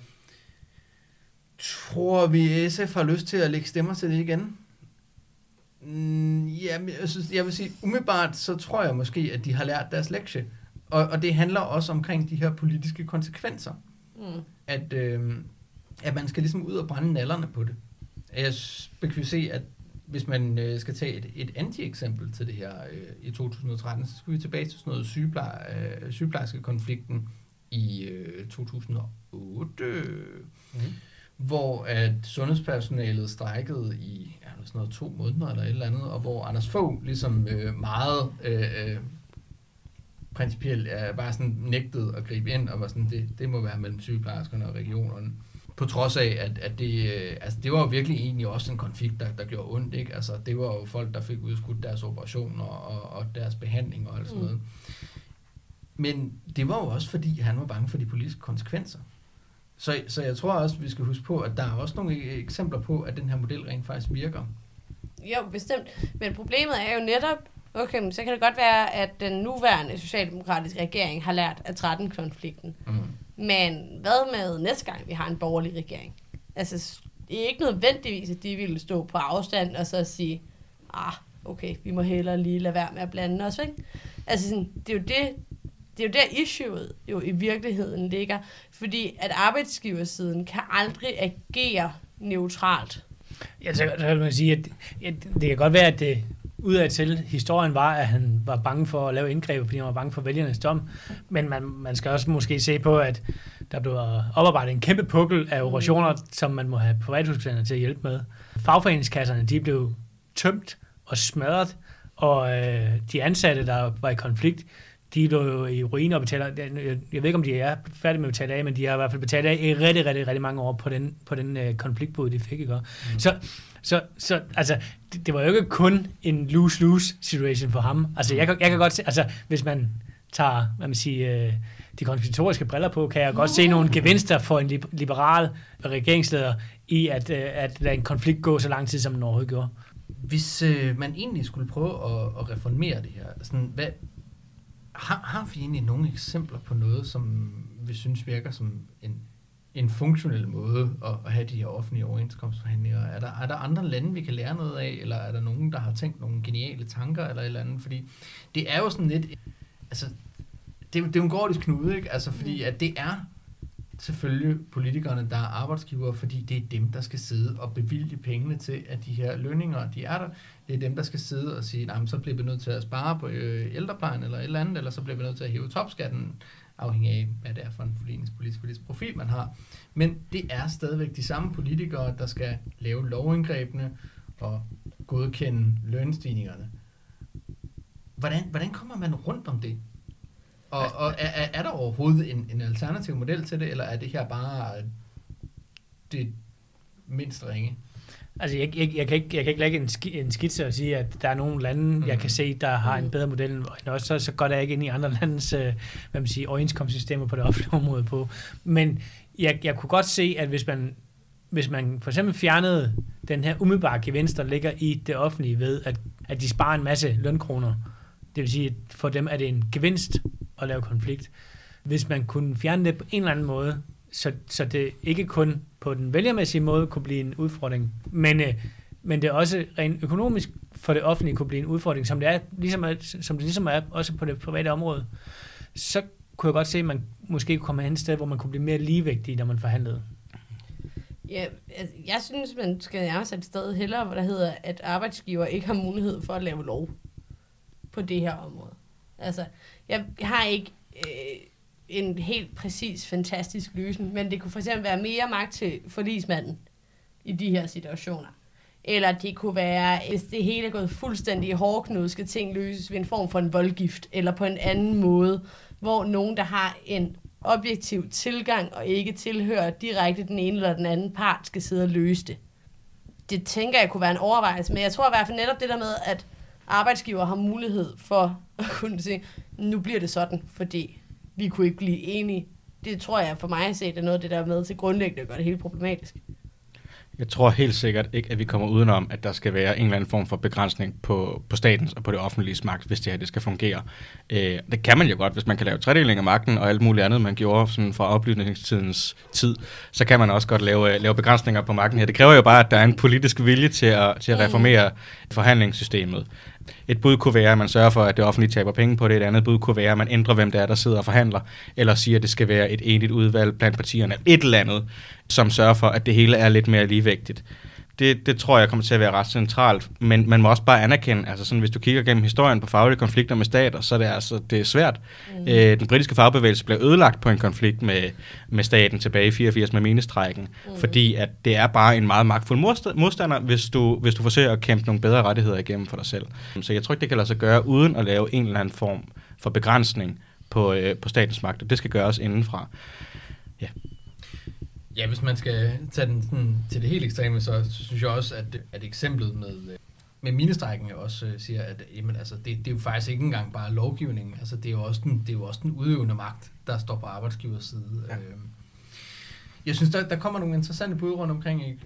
tror vi, at SF har lyst til at lægge stemmer til det igen? Mm, ja, men jeg, synes, jeg vil sige, umiddelbart, så tror jeg måske, at de har lært deres lektie. Og, og det handler også omkring de her politiske konsekvenser. Mm. At, øh, at man skal ligesom ud og brænde nallerne på det. Jeg kan se, at hvis man øh, skal tage et, et anti-eksempel til det her øh, i 2013, så skal vi tilbage til sådan noget sygepleje, øh, sygeplejerskekonflikten i øh, 2008, Mm. Hvor at sundhedspersonalet strækkede i ja, sådan noget, to måneder eller et eller andet, og hvor Anders Fogh ligesom øh, meget øh, øh, principielt øh, bare sådan nægtede at gribe ind, og var sådan, det, det må være mellem sygeplejerskerne og regionerne. På trods af, at, at det, øh, altså, det var jo virkelig egentlig også en konflikt, der, der gjorde ondt. Ikke? Altså, det var jo folk, der fik udskudt deres operationer og, og deres behandling og alt sådan Mm. noget. Men det var jo også, fordi han var bange for de politiske konsekvenser. Så, så jeg tror også, vi skal huske på, at der er også nogle e- eksempler på, at den her model rent faktisk virker. Jo, bestemt. Men problemet er jo netop, okay, så kan det godt være, at den nuværende socialdemokratiske regering har lært af 13-konflikten. Mm. Men hvad med næste gang, vi har en borgerlig regering? Altså, det er ikke nødvendigvis, at de ville stå på afstand og så sige, ah, okay, vi må hellere lige lade være med at blande os, ikke? Altså, sådan, det er jo det, det er jo der issueet jo i virkeligheden ligger. Fordi at arbejdsgiversiden kan aldrig agere neutralt. Ja, så, så kan man sige, at ja, det kan godt være, at det udad til historien var, at han var bange for at lave indgreb, fordi han var bange for vælgernes dom. Men man, man skal også måske se på, at der blev oparbejdet en kæmpe pukkel af operationer, som man må have privathospitalerne til at hjælpe med. Fagforeningskasserne, de blev tømt og smadret, og øh, de ansatte, der var i konflikt, de lå jo i ruiner og betaler, jeg, jeg ved ikke, om de er færdige med at betale af, men de har i hvert fald betalt af i rigtig, rigtig, rigtig mange år på den, på den øh, konfliktbud, de fik. Ikke? Mm. Så, så, så altså, det, det, var jo ikke kun en lose-lose situation for ham. Altså, jeg, kan- jeg kan godt se, altså, hvis man tager, hvad man siger, øh, de konspiratoriske briller på, kan jeg godt se nogle gevinster for en lib- liberal regeringsleder i, at, øh, at lade en konflikt gå så lang tid, som den overhovedet gjorde. Hvis øh, man egentlig skulle prøve at, at reformere det her, sådan, hvad, har, har vi egentlig nogle eksempler på noget, som vi synes virker som en, en funktionel måde at, at have de her offentlige overenskomstforhandlinger? Er der, er der andre lande, vi kan lære noget af, eller er der nogen, der har tænkt nogle geniale tanker eller et eller andet? Fordi det er jo sådan lidt, altså, det, er jo- det er jo en gordisk knude, ikke? Altså, fordi at det er selvfølgelig politikerne, der er arbejdsgivere, fordi det er dem, der skal sidde og bevilge pengene til, at de her lønninger, de er der. Det er dem, der skal sidde og sige, nej, så bliver vi nødt til at spare på øh, ældreplejen eller et eller andet, eller så bliver vi nødt til at hæve topskatten, afhængig af, hvad det er for en fordelingspolitisk politisk profil, man har. Men det er stadigvæk de samme politikere, der skal lave lovindgrebene og godkende lønstigningerne. Hvordan, hvordan kommer man rundt om det? Og, og er, er, er der overhovedet en, en alternativ model til det, eller er det her bare det mindst ringe? Altså, jeg, jeg, jeg, kan ikke, jeg kan ikke lægge en, ski, en skitse og sige, at der er nogle lande, mm. jeg Mhm. kan se, der har en Mhm. bedre model end os. Så, så går der ikke ind i andre landes øh, hvad man siger, overenskomstsystemer på det offentlige område på. Men jeg, jeg kunne godt se, at hvis man, hvis man for eksempel fjernede den her umiddelbare gevinst, der ligger i det offentlige ved, at, at de sparer en masse lønkroner, det vil sige, at for dem er det en gevinst at lave konflikt. Hvis man kunne fjerne det på en eller anden måde, så, så det ikke kun på den vælgermæssige måde kunne blive en udfordring, men, øh, men det også rent økonomisk for det offentlige kunne blive en udfordring, som det, er, ligesom er, som det ligesom er også på det private område, så kunne jeg godt se, at man måske kunne komme hen et sted, hvor man kunne blive mere ligevægtig, når man forhandlede. Ja, altså, jeg synes, man skal nærmest et sted hellere, hvor der hedder, at arbejdsgiver ikke har mulighed for at lave lov på det her område. Altså, jeg har ikke øh, en helt præcis, fantastisk løsning, men det kunne for eksempel være mere magt til forlismanden i de her situationer. Eller det kunne være, hvis det hele er gået fuldstændig i hårdknud, skal ting løses ved en form for en voldgift, eller på en anden måde, hvor nogen, der har en objektiv tilgang og ikke tilhører direkte den ene eller den anden part, skal sidde og løse det. Det tænker jeg kunne være en overvejelse, men jeg tror i hvert fald netop det der med, at arbejdsgiver har mulighed for at kunne sige, nu bliver det sådan, fordi vi kunne ikke blive enige. Det tror jeg for mig at se, det er noget af det, der er med til grundlæggende at gøre det helt problematisk. Jeg tror helt sikkert ikke, at vi kommer udenom, at der skal være en eller anden form for begrænsning på, på statens og på det offentlige magt, hvis det her det skal fungere. Øh, det kan man jo godt, hvis man kan lave tredeling af magten og alt muligt andet, man gjorde sådan fra oplysningstidens tid, så kan man også godt lave, lave begrænsninger på magten her. Det kræver jo bare, at der er en politisk vilje til at, til at reformere forhandlingssystemet. Et bud kunne være, at man sørger for, at det offentlige taber penge på det. Et andet bud kunne være, at man ændrer, hvem det er, der sidder og forhandler. Eller siger, at det skal være et enigt udvalg blandt partierne. Et eller andet, som sørger for, at det hele er lidt mere ligevægtigt. Det, det tror jeg kommer til at være ret centralt, men man må også bare anerkende, altså sådan, hvis du kigger gennem historien på faglige konflikter med stater, så er det altså det er svært. Mm. Øh, den britiske fagbevægelse blev ødelagt på en konflikt med, med staten tilbage i 84 med minestrækken, mm. fordi at det er bare en meget magtfuld modstander, hvis du, hvis du forsøger at kæmpe nogle bedre rettigheder igennem for dig selv. Så jeg tror ikke, det kan lade sig gøre uden at lave en eller anden form for begrænsning på, øh, på statens magt, og det skal gøres indenfra. Ja. Ja, hvis man skal tage den sådan, til det helt ekstreme, så, så synes jeg også, at, at eksemplet med, med minestrækken også uh, siger, at jamen, altså, det, det er jo faktisk ikke engang bare lovgivning. Altså, det, er jo også den, det er jo også den udøvende magt, der står på arbejdsgivers side. Ja. Uh, jeg synes, der, der kommer nogle interessante bud rundt omkring. Ikke?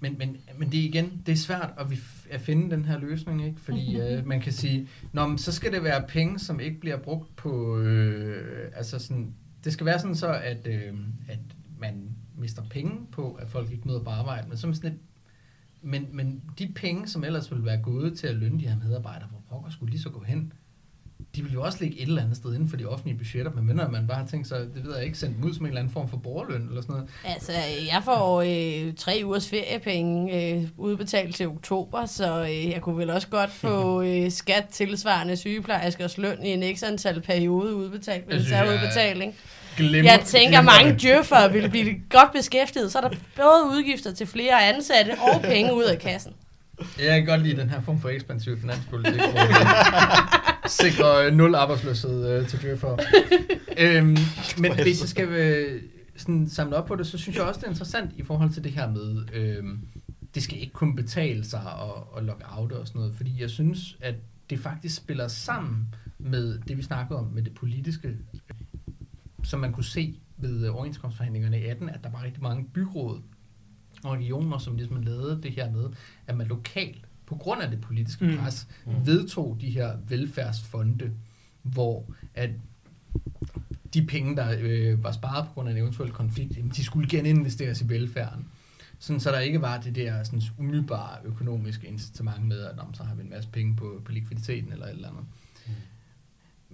Men, men, men det er igen, det er svært at, vi, at finde den her løsning, ikke? fordi uh, man kan sige, Nå, men så skal det være penge, som ikke bliver brugt på, øh, altså sådan, det skal være sådan så, at, øh, at man mister penge på, at folk ikke møder på arbejde, men som sådan et, men, men de penge, som ellers ville være gået til at lønne de her medarbejdere, hvor pokker skulle lige så gå hen, de vil jo også ligge et eller andet sted inden for de offentlige budgetter, men mindre man bare har tænkt sig, det ved jeg ikke, sendt ud som en eller anden form for borgerløn eller sådan noget. Altså, jeg får øh, tre ugers feriepenge øh, udbetalt til oktober, så øh, jeg kunne vel også godt få øh, skat tilsvarende sygeplejerskers løn i en x antal periode udbetalt ved en udbetaling. Glemmer, jeg tænker, glemmer. mange djøffere vil blive godt beskæftiget, så er der både udgifter til flere ansatte og penge ud af kassen. Jeg kan godt lide den her form for ekspansiv finanspolitik, sikrer nul arbejdsløshed øh, til djøffere. øhm, men hvis jeg skal øh, sådan samle op på det, så synes jeg også, det er interessant i forhold til det her med, øh, det skal ikke kun betale sig at, at logge out og sådan noget, fordi jeg synes, at det faktisk spiller sammen med det, vi snakkede om med det politiske som man kunne se ved øh, overenskomstforhandlingerne i 18, at der var rigtig mange byråd og regioner, som ligesom lavede det her med, at man lokalt, på grund af det politiske mm. pres, mm. vedtog de her velfærdsfonde, hvor at de penge, der øh, var sparet på grund af en eventuel konflikt, jamen, de skulle geninvesteres i velfærden. Sådan, så der ikke var det der sådan, umiddelbare økonomiske incitament med, at så har vi en masse penge på, på likviditeten eller et eller andet. Mm.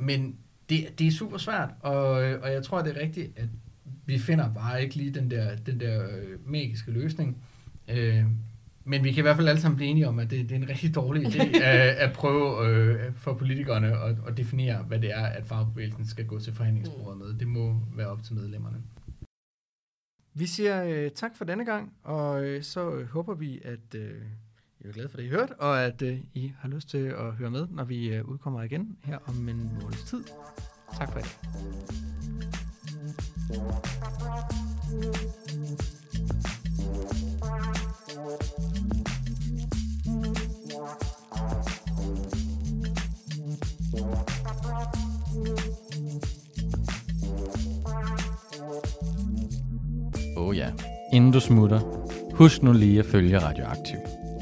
Men det, det er super svært, og, og jeg tror, det er rigtigt, at vi finder bare ikke lige den der, den der øh, magiske løsning. Øh, men vi kan i hvert fald alle sammen blive enige om, at det, det er en rigtig dårlig idé at, at prøve øh, for politikerne at, at definere, hvad det er, at fagbevægelsen skal gå til forhandlingsbordet med. Det må være op til medlemmerne. Vi siger øh, tak for denne gang, og øh, så øh, håber vi, at øh, jeg er glad for det, I hørt, og at øh, I har lyst til at høre med, når vi øh, udkommer igen her om en måneds tid. Tak for det. Oh ja. Inden du smutter, husk nu lige at følge Radioaktiv.